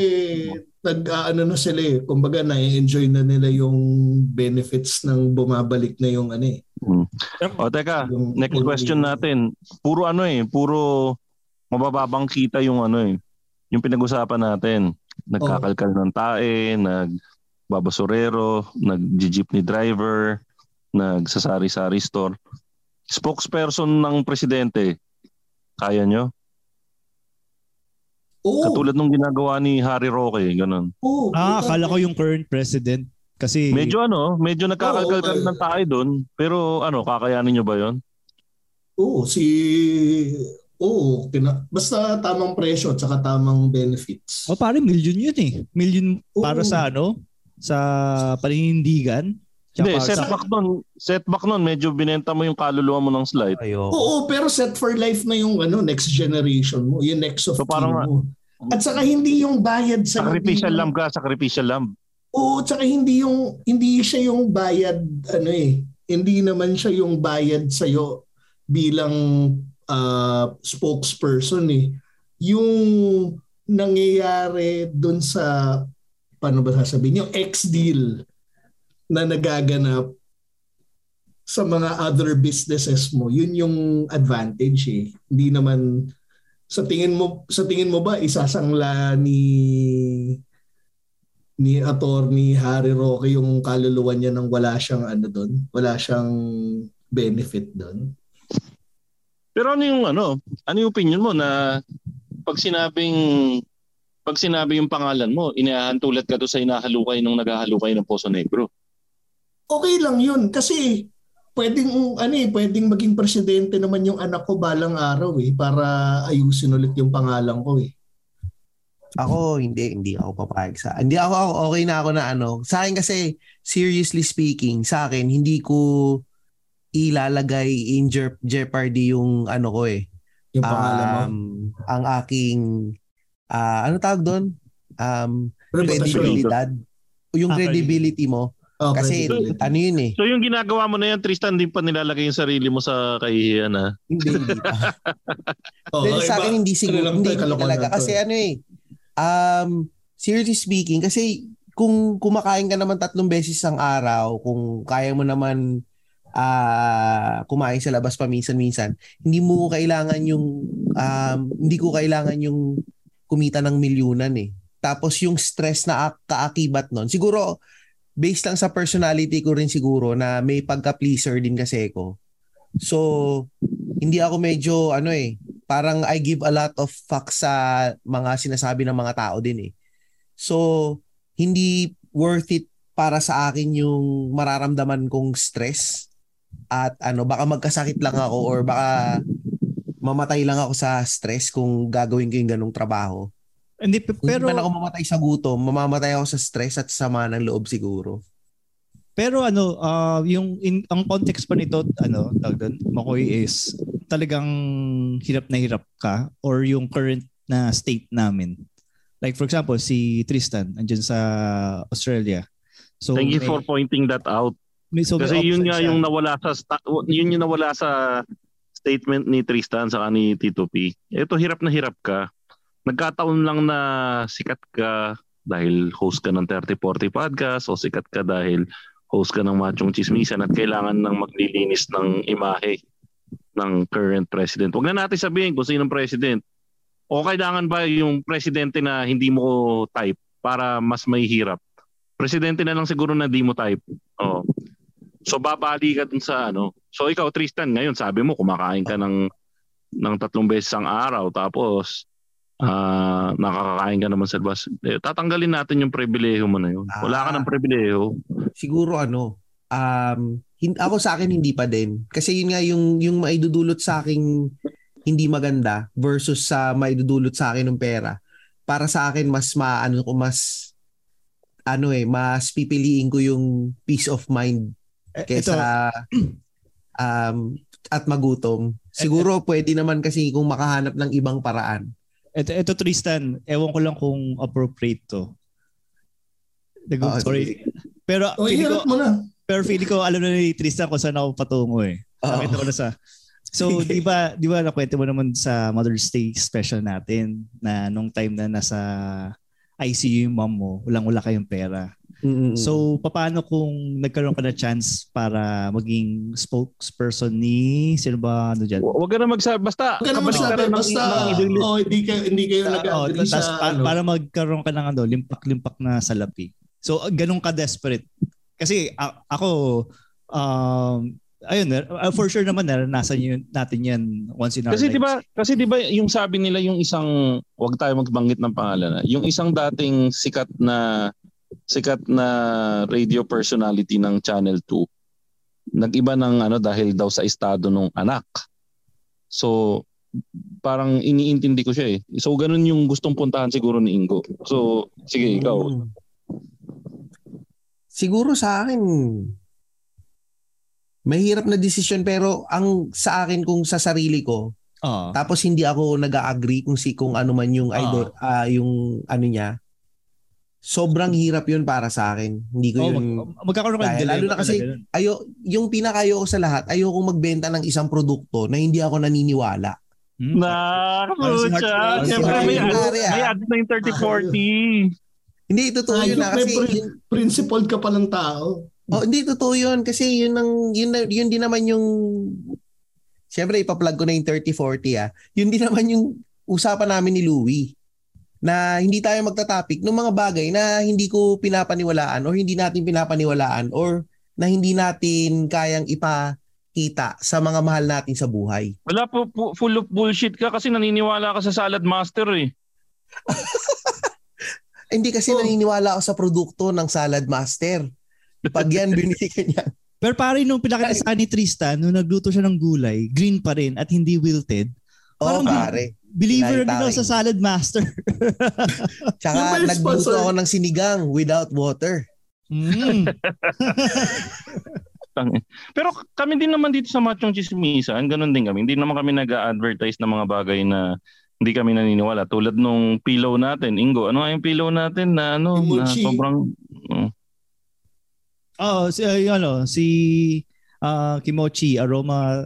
nag ano na sila eh. Kumbaga na-enjoy na nila yung benefits ng bumabalik na yung ano eh. O teka, Yung, next question natin. Puro ano eh, puro mabababang kita yung ano eh. Yung pinag-usapan natin. Nagkakalkal ng tae, nagbabasurero, nag-jeepney driver, nagsasari-sari store. Spokesperson ng presidente, kaya nyo? Oo. Katulad nung ginagawa ni Harry Roque, ganun. oo, Ah, akala ko yung current president. Kasi Medyo ano, medyo nagkakalkal Oo, okay. ng tae doon. Pero ano, kakayanin nyo ba yon? Oo, si Oo, kina, basta tamang presyo at saka tamang benefits. oh, pare, million yun eh. Million Oo. para sa ano? Sa paninindigan. Hindi, Tsaka sa- setback nun, setback nun, medyo binenta mo yung kaluluwa mo ng slide. Ayo. Oo, pero set for life na yung ano next generation mo, yung next of So, parang- mo. At saka hindi yung bayad sa Sacrificial lamb ka, sacrificial lamb. Oo, tsaka hindi yung hindi siya yung bayad ano eh. Hindi naman siya yung bayad sa bilang ah, spokesperson eh. Yung nangyayari doon sa paano ba sasabihin yung ex deal na nagaganap sa mga other businesses mo. Yun yung advantage eh. Hindi naman sa tingin mo sa tingin mo ba isasangla ni ni attorney Harry Roque yung kaluluwa niya nang wala siyang ano doon, wala siyang benefit doon. Pero ano yung ano, ano yung opinion mo na pag sinabing pag sinabi yung pangalan mo, inahantulat ka doon sa inahalukay nung naghahalukay ng Poso Negro. Okay lang 'yun kasi pwedeng ano eh, pwedeng maging presidente naman yung anak ko balang araw eh para ayusin ulit yung pangalan ko eh. Ako, hindi, hindi ako papayag sa. Hindi ako, okay na ako na ano. Sa akin kasi, seriously speaking, sa akin, hindi ko ilalagay in jer- jeopardy yung ano ko eh. Yung pangalan mo. Um, ang aking, ah, ano tawag doon? Um, credibilidad. Yung Ah, credibility mo. Oh, Kasi, credibility. ano yun eh. So yung ginagawa mo na yan, Tristan, di pa nilalagay yung sarili mo sa kahihiyan ha? Hindi, hindi pa. Oh, Dahil sa akin hindi siguro ano lang hindi, hindi kalokohan talaga kasi ano eh um seriously speaking kasi kung kumakain ka naman tatlong beses ang araw kung kaya mo naman ah kumain sa labas paminsan-minsan hindi mo kailangan yung um hindi ko kailangan yung kumita ng milyunan eh tapos yung stress na ak- kaakibat nun siguro based lang sa personality ko rin siguro na may pagka-pleaser din kasi ako so hindi ako medyo ano eh parang I give a lot of fucks sa mga sinasabi ng mga tao din eh. So, hindi worth it para sa akin yung mararamdaman kong stress at ano, baka magkasakit lang ako or baka mamatay lang ako sa stress kung gagawin ko yung ganong trabaho. Hindi, pero, hindi man ako mamatay sa gutom, mamamatay ako sa stress at sama ng loob siguro. pero ano, ah, yung, in, ang context pa nito, ano, tawag doon, Makoy is, talagang hirap na hirap ka or yung current na state namin. Like for example, si Tristan, andyan sa Australia. So, Thank you may- for pointing that out. may, so Kasi yun nga siya. yung nawala sa yun yung nawala sa statement ni Tristan sa ni Tito P. Ito hirap na hirap ka. Nagkataon lang na sikat ka dahil host ka ng 3040 podcast o sikat ka dahil host ka ng Machong Chismisan at kailangan ng maglilinis ng imahe ng current president. Huwag na natin sabihin kung sino ang president. O kailangan ba yung presidente na hindi mo type para mas may hirap? Presidente na lang siguro na di mo type. Oh. So babali ka dun sa ano. So ikaw Tristan ngayon sabi mo kumakain ka ng ng tatlong beses ang araw tapos ah nakakakain ka naman sa labas. Eh, tatanggalin natin yung pribilehiyo mo na yun. Wala ka Ah. ng pribilehiyo. siguro ano, um, hin- ako sa akin hindi pa din. Kasi yun nga yung, yung maidudulot sa akin hindi maganda versus sa maidudulot sa akin ng pera. para sa akin mas maano ko mas ano eh mas pipiliin ko yung peace of mind Eh, kaysa um at magutom. Siguro pwede naman kasi kung makahanap ng ibang paraan. Ito, ito Tristan, ewan ko lang kung appropriate to. Nag- Oo, sorry. Pero O, feeling ko, hirap mo na. pero feeling ko alam na ni Tristan kung saan ako patungo eh. Oo. Nakita ko na sa So, Sige. di ba, di ba nakwento mo naman sa Mother's Day special natin na nung time na nasa ICU yung mom mo, walang-wala kayong pera. Mm-mm. So, paano kung nagkaroon ka na chance para maging spokesperson ni, sino ba ano dyan? Hu- Huwag ka na magsabi. Basta, Huwag ka na magsabi, ng- basta, ng oh, hindi kayo, hindi kayo nag-agree oh, sa, pa- ano. para magkaroon ka ng ano, limpak-limpak na salapi. So, ganun ka desperate. Kasi a- ako, um, ayun, uh, for sure naman naranasan yun, natin yan once in our Kasi lives. 'di ba, kasi 'di ba yung sabi nila yung isang wag tayo magbanggit ng pangalan, ah, yung isang dating sikat na sikat na radio personality ng Channel 2 nag-iba ng ano dahil daw sa estado ng anak. So parang iniintindi ko siya eh. So ganun yung gustong puntahan siguro ni Ingo. So sige ikaw. Mm. Siguro sa akin, mahirap na desisyon pero ang sa akin kung sa sarili ko, Oo. tapos hindi ako nag-agree kung si kung ano man yung Ah. idol, ah, yung ano niya. Sobrang hirap yun para sa akin. Hindi ko Oh, yun mag, magkakaroon ka ng Dahil dilemma lalo na kasi- ayo yung pinakayo ko sa lahat, ayoko magbenta ng isang produkto na hindi ako naniniwala. Hmm? Na, pucha. si Siyempre may, may ads na yung 30-40. Hindi totoo yun na kasi yun- Principled ka palang tao. Oh, hindi totoo 'yun kasi yun ang yun yun din naman yung Siyempre ipa-plug ko na yung 3040 ah. Yun din naman yung usapan namin ni Louie na hindi tayo magta-topic ng mga bagay na hindi ko pinapaniwalaan or hindi natin pinapaniwalaan or na hindi natin kayang ipakita sa mga mahal natin sa buhay. Wala po, po full of bullshit ka kasi naniniwala ka sa salad master eh. Hindi kasi Oh. naniniwala ako sa produkto ng Salad Master. Pag yan binili ka niya. Pero pare, nung pinakita sa ni Tristan, nung nagluto siya ng gulay, green pa rin at hindi wilted, Parang pare. believer din Pinakita ako ko sa salad master. Tsaka nagluto ako ng sinigang without water. Mm. Pero kami din naman dito sa Machong Chismisan, ganun din kami. Hindi naman kami nag-advertise ng mga bagay na hindi kami naniniwala. Tulad nung pillow natin, Ingo, ano nga yung pillow natin na ano, na sobrang mm, Oh, si uh, yung ano, si ah, Kimochi Aroma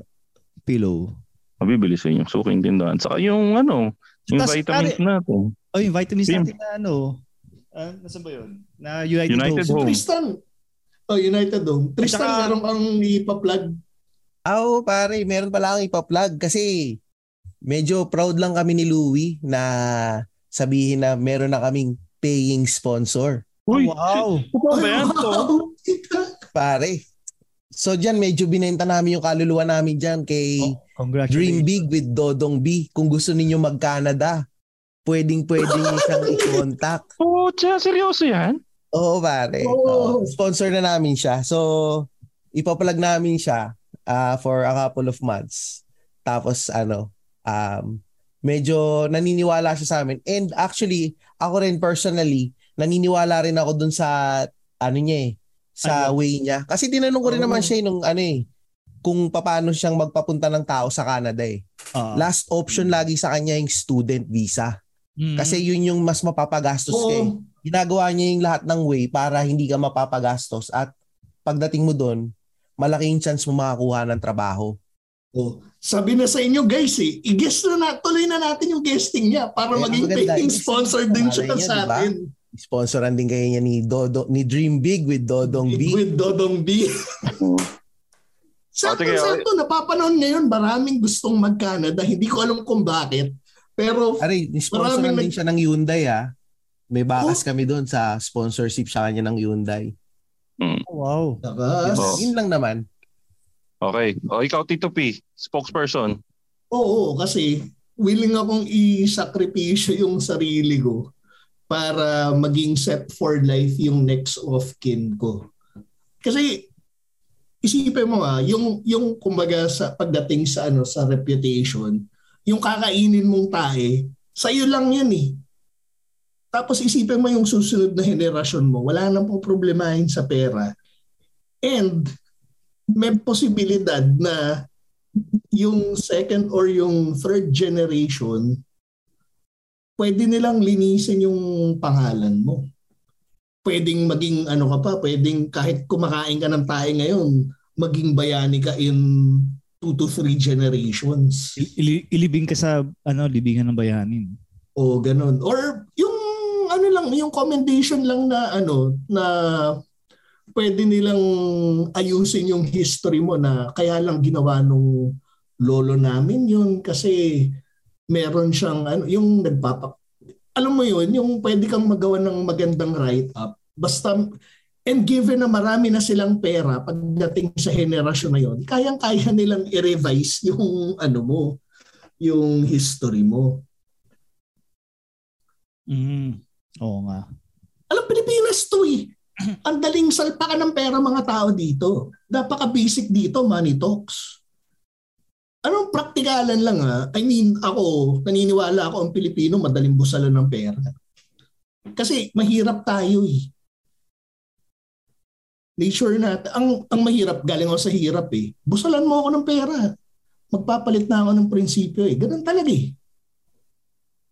Pillow. mabibili sa inyo. So, tindahan. Saka yung ano, yung Tas, vitamins natin. Oh, yung vitamins Sim. natin na ano, ah, nasaan ba yun? Na United, United Home. Home. Tristan. Oh, United Home. Tristan, saka- meron kang ipa-plug. Oo, pare, meron pala akong ipa-plug kasi medyo proud lang kami ni Louie na sabihin na meron na kaming paying sponsor. Uy, wow. Totoo ba yan? Pare. So diyan medyo binenta namin yung kaluluwa namin diyan kay Oh. Dream Big with Dodong B. Kung gusto ninyo mag-Canada, pwedeng pwedeng niyo siyang i-contact. Oh, tsa, seryoso yan? Oo, pare. Oo. Oo, sponsor na namin siya. So, ipapalag namin siya ah, for a couple of months. Tapos, ano, um, medyo naniniwala siya sa amin. And actually, ako rin personally, naniniwala rin ako dun sa, ano niya eh, sa way niya. Kasi tinanong ko rin Oo. naman siya eh, nung ano eh, kung paano siyang magpapunta ng tao sa Canada eh. Ah. Last option lagi sa kanya yung student visa. Mm. Kasi yun yung mas mapapagastos ka eh Oo. ginagawa niya yung lahat ng way para hindi ka mapapagastos at pagdating mo doon, malaking chance mo makakuha ng trabaho. Oh, sabi na sa inyo guys eh, i-guest na, na tuloy na natin yung guesting niya para Eh, maging maganda. paying Ibig sponsor din siya sa di ba? atin. Sponsoran din kayo niya ni Dodo ni Dream Big with Dodong B. With Dodong B. Sakto, sige, okay. sakto. Napapanahon ngayon, maraming gustong mag-Canada. Hindi ko alam kung bakit. Pero Aray, sponsoran din siya ng Hyundai ah. May bakas kami doon sa sponsorship sa kanya ng Hyundai. wow. Nakas. Oo. Yun lang naman. Okay. O, ikaw, Tito P, spokesperson. Oo, kasi willing akong i-sakripisyo yung sarili ko para maging set for life yung next of kin ko. Kasi isipin mo ah, yung yung kumbaga sa pagdating sa ano sa reputation, yung kakainin mong tae, sa iyo lang 'yan eh. Tapos isipin mo yung susunod na henerasyon mo, wala nang po problemahin sa pera. And may posibilidad na yung second or yung third generation, pwede nilang linisin yung pangalan mo. Pwedeng maging ano ka pa, pwedeng kahit kumakain ka ng tayo ngayon, maging bayani ka in two to three generations. Il- ilibing ka sa ano, libingan ng bayanin. O ganun. Or yung ano lang, yung commendation lang na ano, na pwede nilang ayusin yung history mo na kaya lang ginawa nung lolo namin yun kasi meron siyang ano, yung nagpapak alam mo yun, yung pwede kang magawa ng magandang write-up. Basta, and given na marami na silang pera pagdating sa henerasyon na yun, kayang-kaya nilang i-revise yung ano mo, yung history mo. Mm. Oo nga. Alam, Pilipinas to eh. Ang daling salpakan ng pera mga tao dito. Napaka-basic dito, money talks. Anong praktikalan lang ha? I mean, ako, naniniwala ako ang Pilipino madaling busalan ng pera. Kasi mahirap tayo eh. Nature natin. Ang, ang mahirap, galing ako sa hirap eh. Busalan mo ako ng pera. Magpapalit na ako ng prinsipyo eh. Ganun talaga eh.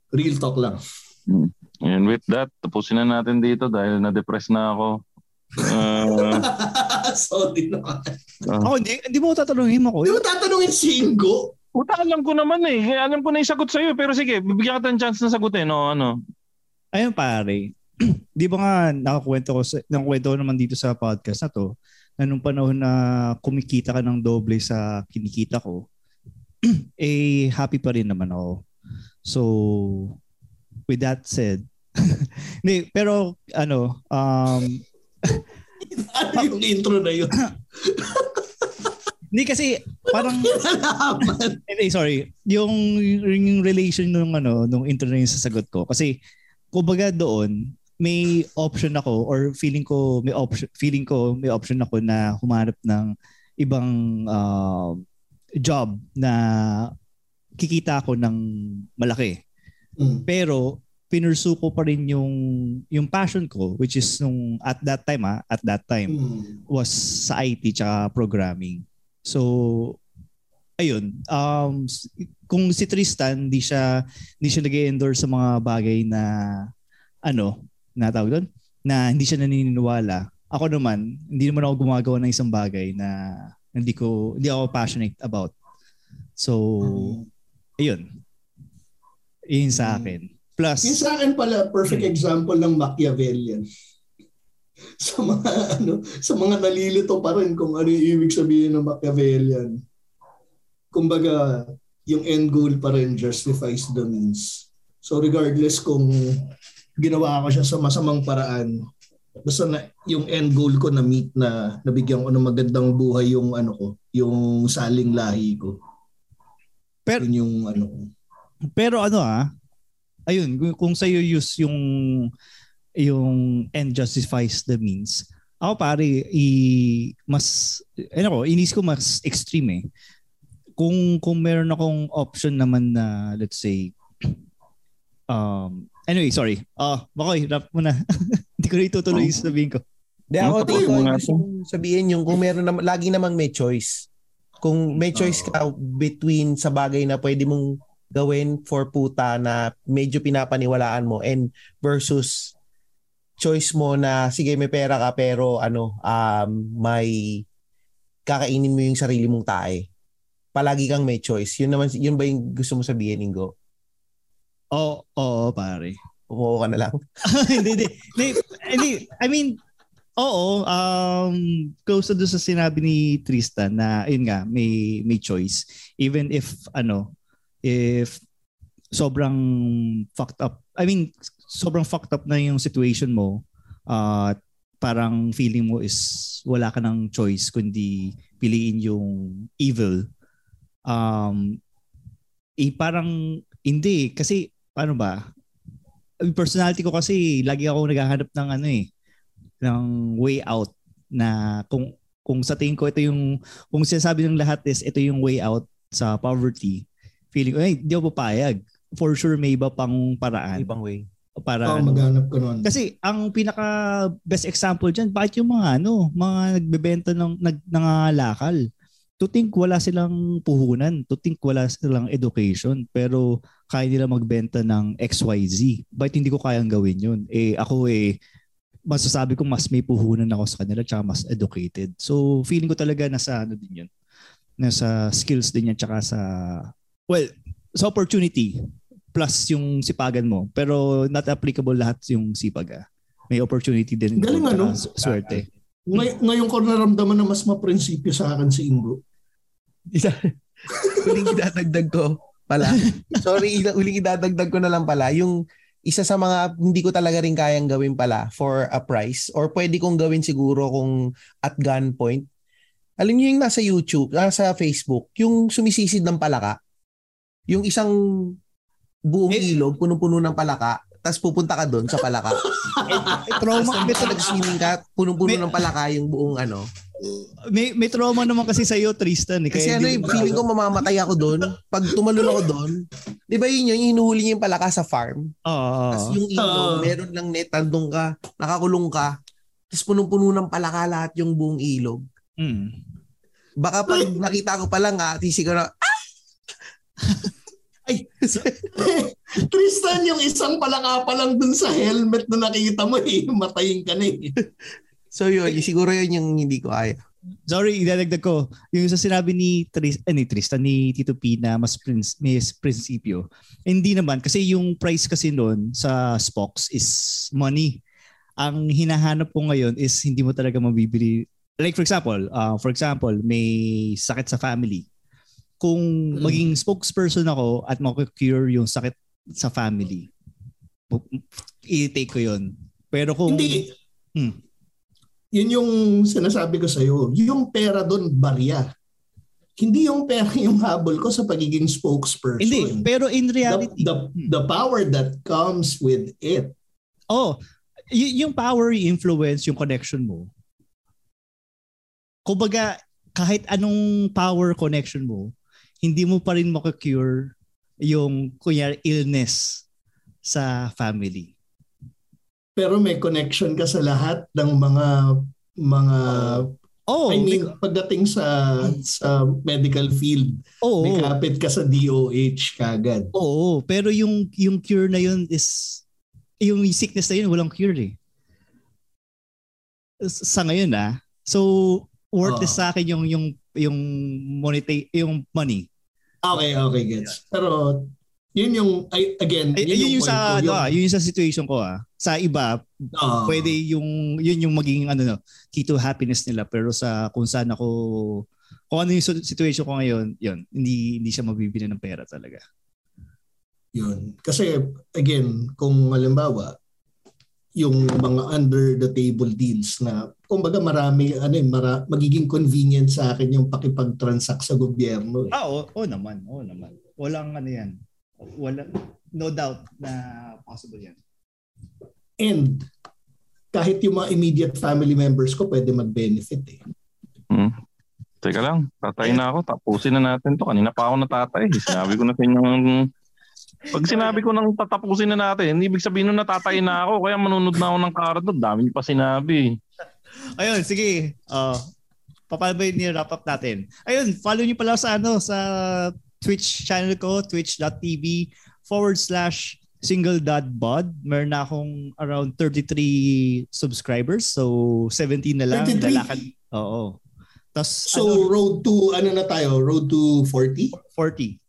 Real talk lang. And with that, tapusin na natin dito dahil na-depress na ako. Uh, Sorry naman. Ako, hindi, hindi mo tatanungin mo ko. Di mo tatanungin si Ingo? Puta, alam ko naman eh. Kaya Alam ko na yung sagot sa'yo. Pero sige, bibigyan kita ng chance na sagutin. No, ano. Ayun pare, di ba nga nakakwento ko, sa, nakakwento ko naman dito sa podcast na to, na nung panahon na kumikita ka ng doble sa kinikita ko, eh happy pa rin naman ako. So, with that said, hindi, pero ano, um, ano yung intro na yun? hindi kasi parang. Hindi, sorry. Yung, yung relation nung ano, nung intro na yung sasagot ko. Kasi, kumbaga doon, may option ako or feeling ko may option feeling ko may option ako na humanap ng ibang uh, job na kikita ako ng malaki. Mm. Pero pinursu ko pa rin yung yung passion ko which is nung at that time ah, at that time Mm. was sa IT tsaka programming. So ayun, um kung si Tristan hindi siya hindi siya nag-endorse sa mga bagay na ano, na tawag doon, na hindi siya naniniwala. Ako naman, hindi naman ako gumagawa ng isang bagay na hindi ko hindi ako passionate about. So, ayun. Yun sa akin. Plus, Yung sa akin pala, perfect example ng Machiavellian. sa mga ano, sa mga nalilito pa rin kung ano yung ibig sabihin ng Machiavellian. Kumbaga, yung end goal pa rin justifies the means. So regardless kung ginawa ko siya sa masamang paraan, basta na yung end goal ko na meet na nabigyan ko ng magandang buhay yung ano ko, yung saling lahi ko. Pero- Yun yung ano ko. Pero ano ah, ayun, kung- kung sa'yo use yung yung end justifies the means, ako pare, i, mas, ano ko, inis ko mas extreme eh. Kung, kung meron akong option naman na, let's say, um, anyway, sorry. Ah, Makoy, rap mo na. Hindi ko na itutuloy yung sabihin ko. Di ako gusto kong sabihin yung kung meron naman, lagi namang may choice. Kung may choice ka between sa bagay na pwede mong gawin for puta na medyo pinapaniwalaan mo and versus choice mo na sige may pera ka pero ano um may kakainin mo yung sarili mong tae. Palagi kang may choice. Yun naman yun ba yung gusto mo sabihin, Ingo? Oo, oo, pare. Umuo ka na lang. hindi, hindi. I mean, oo, um, close to sa sinabi ni Tristan na, yun nga, may, may choice. Even if, ano, if sobrang fucked up, I mean, sobrang fucked up na yung situation mo, uh, parang feeling mo is wala ka ng choice kundi piliin yung evil. Um, eh, parang hindi kasi paano ba? Yung personality ko kasi lagi ako naghahanap ng ano eh ng way out na kung kung sa tingin ko ito yung kung sinasabi ng lahat is ito yung way out sa poverty feeling ko ay di ako papayag for sure may iba pang paraan Ibang way. para Oh, maghanap ko nun. Kasi ang pinaka best example diyan, bakit yung mga ano, mga nagbebenta ng nag nangangalakal. To think wala silang puhunan, to think wala silang education, pero kaya nila magbenta ng XYZ. Bakit hindi ko kayang gawin yun? Eh ako eh masasabi ko mas may puhunan ako sa kanila tsaka mas educated. So feeling ko talaga nasa ano din yun. Nasa skills din yan tsaka sa well, sa opportunity plus yung sipagan mo. Pero not applicable lahat yung sipag ah. May opportunity din. Galing, ano? Swerte. Ngay- ngayon ko naramdaman na mas maprinsipyo sa akin si Ingo. Isa, huling idadagdag ko pala. Sorry, huling idadagdag ko na lang pala. Yung isa sa mga hindi ko talaga rin kayang gawin pala for a price or pwede kong gawin siguro kung at gunpoint. Alam niyo yung nasa YouTube, nasa Facebook, yung sumisisid ng palaka. Yung isang buong Eh, ilog, punong-puno ng palaka, tapos pupunta ka doon sa palaka. Trauma, may, Tapos nag-swimming ka, punong-puno May- ng palaka yung buong ano. may, may trauma naman kasi sa iyo Tristan. Eh, Kasi ano yung mo- feeling ko mamamatay ako doon. Pag tumalon ako doon, di ba yun yun, yung hinuhuli niya yung palaka sa farm. Oo, Tapos yung ilog, Oo. meron lang net, tandong ka, nakakulong ka. Tapos punong-puno ng palaka lahat yung buong ilog. Mm. Baka pag nakita ko pa lang ha, tisi ko na, Tristan, yung isang palaka pa lang dun sa helmet na nakita mo eh, matayin ka na eh. so yun, yung- siguro yun yung hindi ko kaya. Sorry, idadagdag ko. Yung sa sinabi ni, Tris, eh, ni Tristan, ni Tito P na mas prins, may prinsipyo. Hindi naman, kasi yung price kasi noon sa Spox is money. Ang hinahanap ko ngayon is hindi mo talaga mabibili. Like for example, uh, for example, may sakit sa family. Kung Mm. maging spokesperson ako at makukure yung sakit sa family, i-take ko yun. Pero kung... Hindi. Hmm. Yun yung sinasabi ko sa'yo. Yung pera doon, barya. Hindi yung pera yung habol ko sa pagiging spokesperson. Hindi, pero in The, reality... the, the power that comes with it. Oh, y- yung power, yung influence, yung connection mo. Kumbaga, kahit anong power connection mo, hindi mo pa rin makakure yung kunyari illness sa family. Pero may connection ka sa lahat ng mga mga Oh, I mean pagdating sa sa medical field, oo, may kapit ka sa DOH kagad. oo, pero yung yung cure na yun is yung sickness na yun walang cure eh. Sa ngayon ah. So worthless Oo. sa akin yung yung yung monetary yung money. Okay, okay, gets. Pero yun yung I, again, Ay, yun, yung, point sa ko, ano, ah, yun yung sa situation ko ah. Sa iba, Oo. pwede yung yun yung maging ano no, key to happiness nila pero sa kung saan ako kung ano yung si- situation ko ngayon, yun, hindi hindi siya mabibili ng pera talaga. Yun. Kasi again, kung halimbawa, yung mga under the table deals na kumbaga marami ano eh, mara, magiging convenient sa akin yung pakipag-transact sa gobyerno. Eh. Ah, oo, oo naman, oo naman. Walang ano yan. Wala no doubt na possible yan. And kahit yung mga immediate family members ko pwede mag-benefit eh. Hmm. Teka lang, tatay na ako. Tapusin na natin to. Kanina pa ako natatay. Sinabi ko na sa inyo. Pag sinabi ko nang tatapusin na natin, hindi ibig sabihin nun natatay na ako. Kaya manunod na ako ng karat doon. Dami pa sinabi. Ayun, sige. Uh, paano ba yung wrap up natin? Ayun, follow niyo pala sa ano sa Twitch channel ko, twitch.tv forward slash single dot bod. Meron na akong around 33 subscribers. So, 17 na lang. 33? Lalakad. Oo. Tapos, So ano, road to ano na tayo? Road to 40? 40.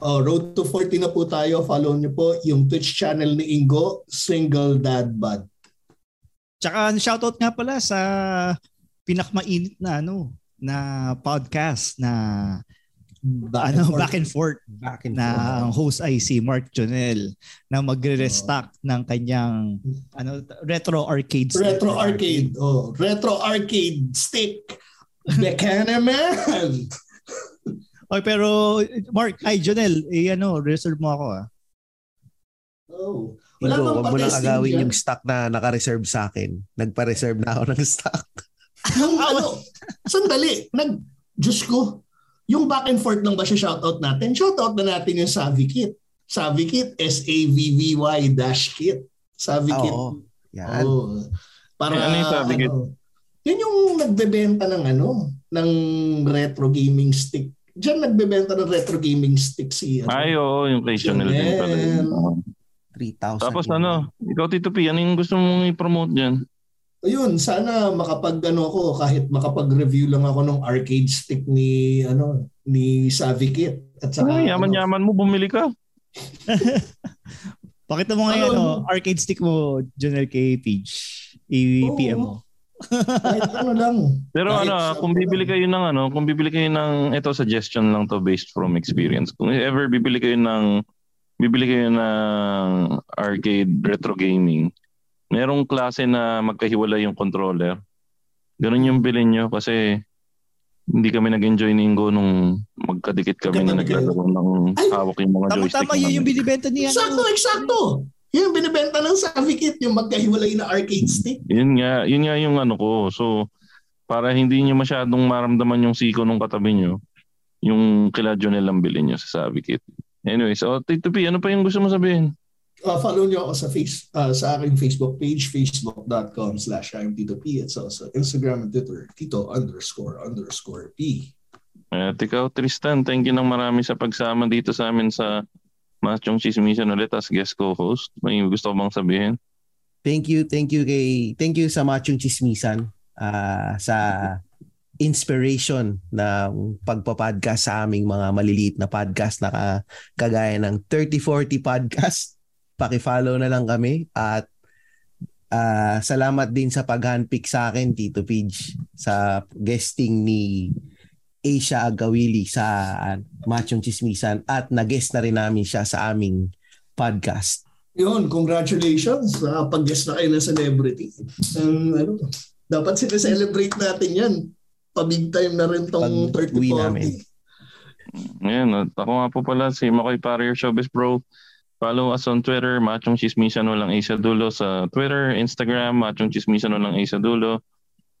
Oh, road to 40 na po tayo. Follow niyo po yung Twitch channel ni Ingo, Single Dad Bod. Tsaka shoutout nga pala sa pinakmainit na ano na podcast na Back ano and forth. back and forth Back and na forth. ang host ay si Mark Jonel na magre-restock ng kanyang ano retro arcade stick. Retro Arcade. Oh, Retro Arcade Stick. Bekana man. Oy, pero Mark, ay Jonel, eh ano, reserve mo ako ah. Oh. Wala bang wag mo nang agawin yung stock na naka-reserve sa akin. Nagpa-reserve na ako ng stock. Yung ano, sandali, nag, Diyos ko, yung back and forth lang ba siya shoutout natin? Shoutout na natin yung Savvy Kit. Savvy Kit, S-A-V-V-Y dash kit. Savvy Ah, Kit. oo. Yan. Oo. Para ano yung Savvy Kit? ano, yun yung nagbebenta ng ano, ng retro gaming stick. Diyan nagbebenta ng retro gaming stick si ano. Ay, oo, yung kay Chanel din pala. Yun. Oo. 3,000. Tapos yun. ano, ikaw Tito P, ano yung gusto mong i-promote dyan? Ayun, sana makapag ano ako kahit makapag-review lang ako ng arcade stick ni ano ni Savvy Kit at saka Ay, ano, yaman-yaman mo, bumili ka. Pakita mo nga yung Ano? ano, arcade stick mo, Jonel kay Page. I-PM mo. kahit ano lang. Pero Kahit ano, sa- kung bibili kayo ng ano, kung bibili kayo ng ito suggestion lang to based from experience. Kung ever bibili kayo ng bibili kayo ng arcade retro gaming, merong klase na magkahiwalay yung controller. Ganun yung bilhin nyo kasi hindi kami nag-enjoy ni Ingo nung magkadikit kami na Magkatabi kayo. naglalaro ng Ay! hawak yung mga joystick. Tama-tama yun yung binibenta niya. Eksakto, eksakto. Yun yung binibenta ng Savvy Kit, yung magkahiwalay na arcade stick. Yun nga, yun nga yung ano ko. So, para hindi nyo masyadong maramdaman yung siko nung katabi nyo, yung kila Jonel lang bilhin nyo sa Savvy Kit. Anyway, so Tito P, ano pa yung gusto mo sabihin? Uh, follow nyo ako sa face uh, sa aking Facebook page, facebook.com slash I'm Tito P. At sa sa Instagram and Twitter, Tito underscore underscore P. At ikaw, Tristan, thank you ng marami sa pagsama dito sa amin sa Machong Chismisan ulit as guest co-host. May gusto ko bang sabihin? Thank you, thank you kay thank you sa Machong Chismisan ah, sa inspiration ng pagpa-podcast sa aming mga maliliit na podcast na ka- kagaya ng 3040 podcast. Paki-follow na lang kami at ah, salamat din sa pag-handpick sa akin Tito Pidge sa guesting ni Asia Agawili sa Machong Chismisan at nag-guest na rin namin siya sa aming podcast. Yun, congratulations. Uh, pag-guest na kayo ng celebrity. Um, ano, dapat sineselebrate natin yan. Pa-big time na rin tong Pag 30 uwi namin. Ayan, ako nga po pala si Makoy Parier Showbiz Bro. Follow us on Twitter, Machong Chismisan Walang A sa Dulo sa Twitter, Instagram, Machong Chismisan Walang A sa Dulo,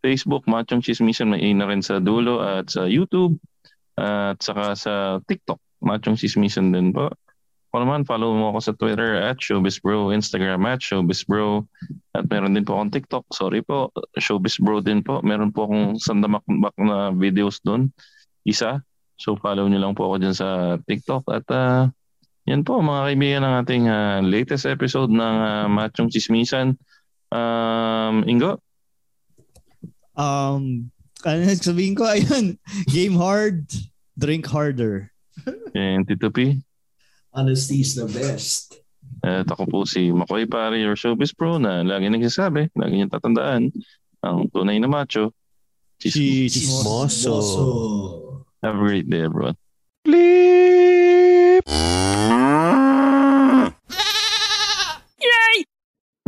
Facebook, Machong Chismisan may A na rin sa dulo at sa YouTube at saka sa TikTok, Machong Chismisan din po. Kung naman, follow mo ako sa Twitter at Showbiz Bro, Instagram at Showbiz Bro. At meron din po akong TikTok, sorry po, Showbiz Bro din po. Meron po akong sandamakbak na videos doon, isa. So follow nyo lang po ako dyan sa TikTok at ah, yan po mga kaibigan ng ating ah, latest episode ng uh, Machong Chismisan. Um, Ingo, Um, ano sabihin ko, ayun, game hard, drink harder. and Tito P. Honesty is the best. At ako po si Makoy Pare, your showbiz pro na lagi nagsasabi, lagi niyong tatandaan, ang tunay na macho. Chismoso. Moso. Have a great day, everyone.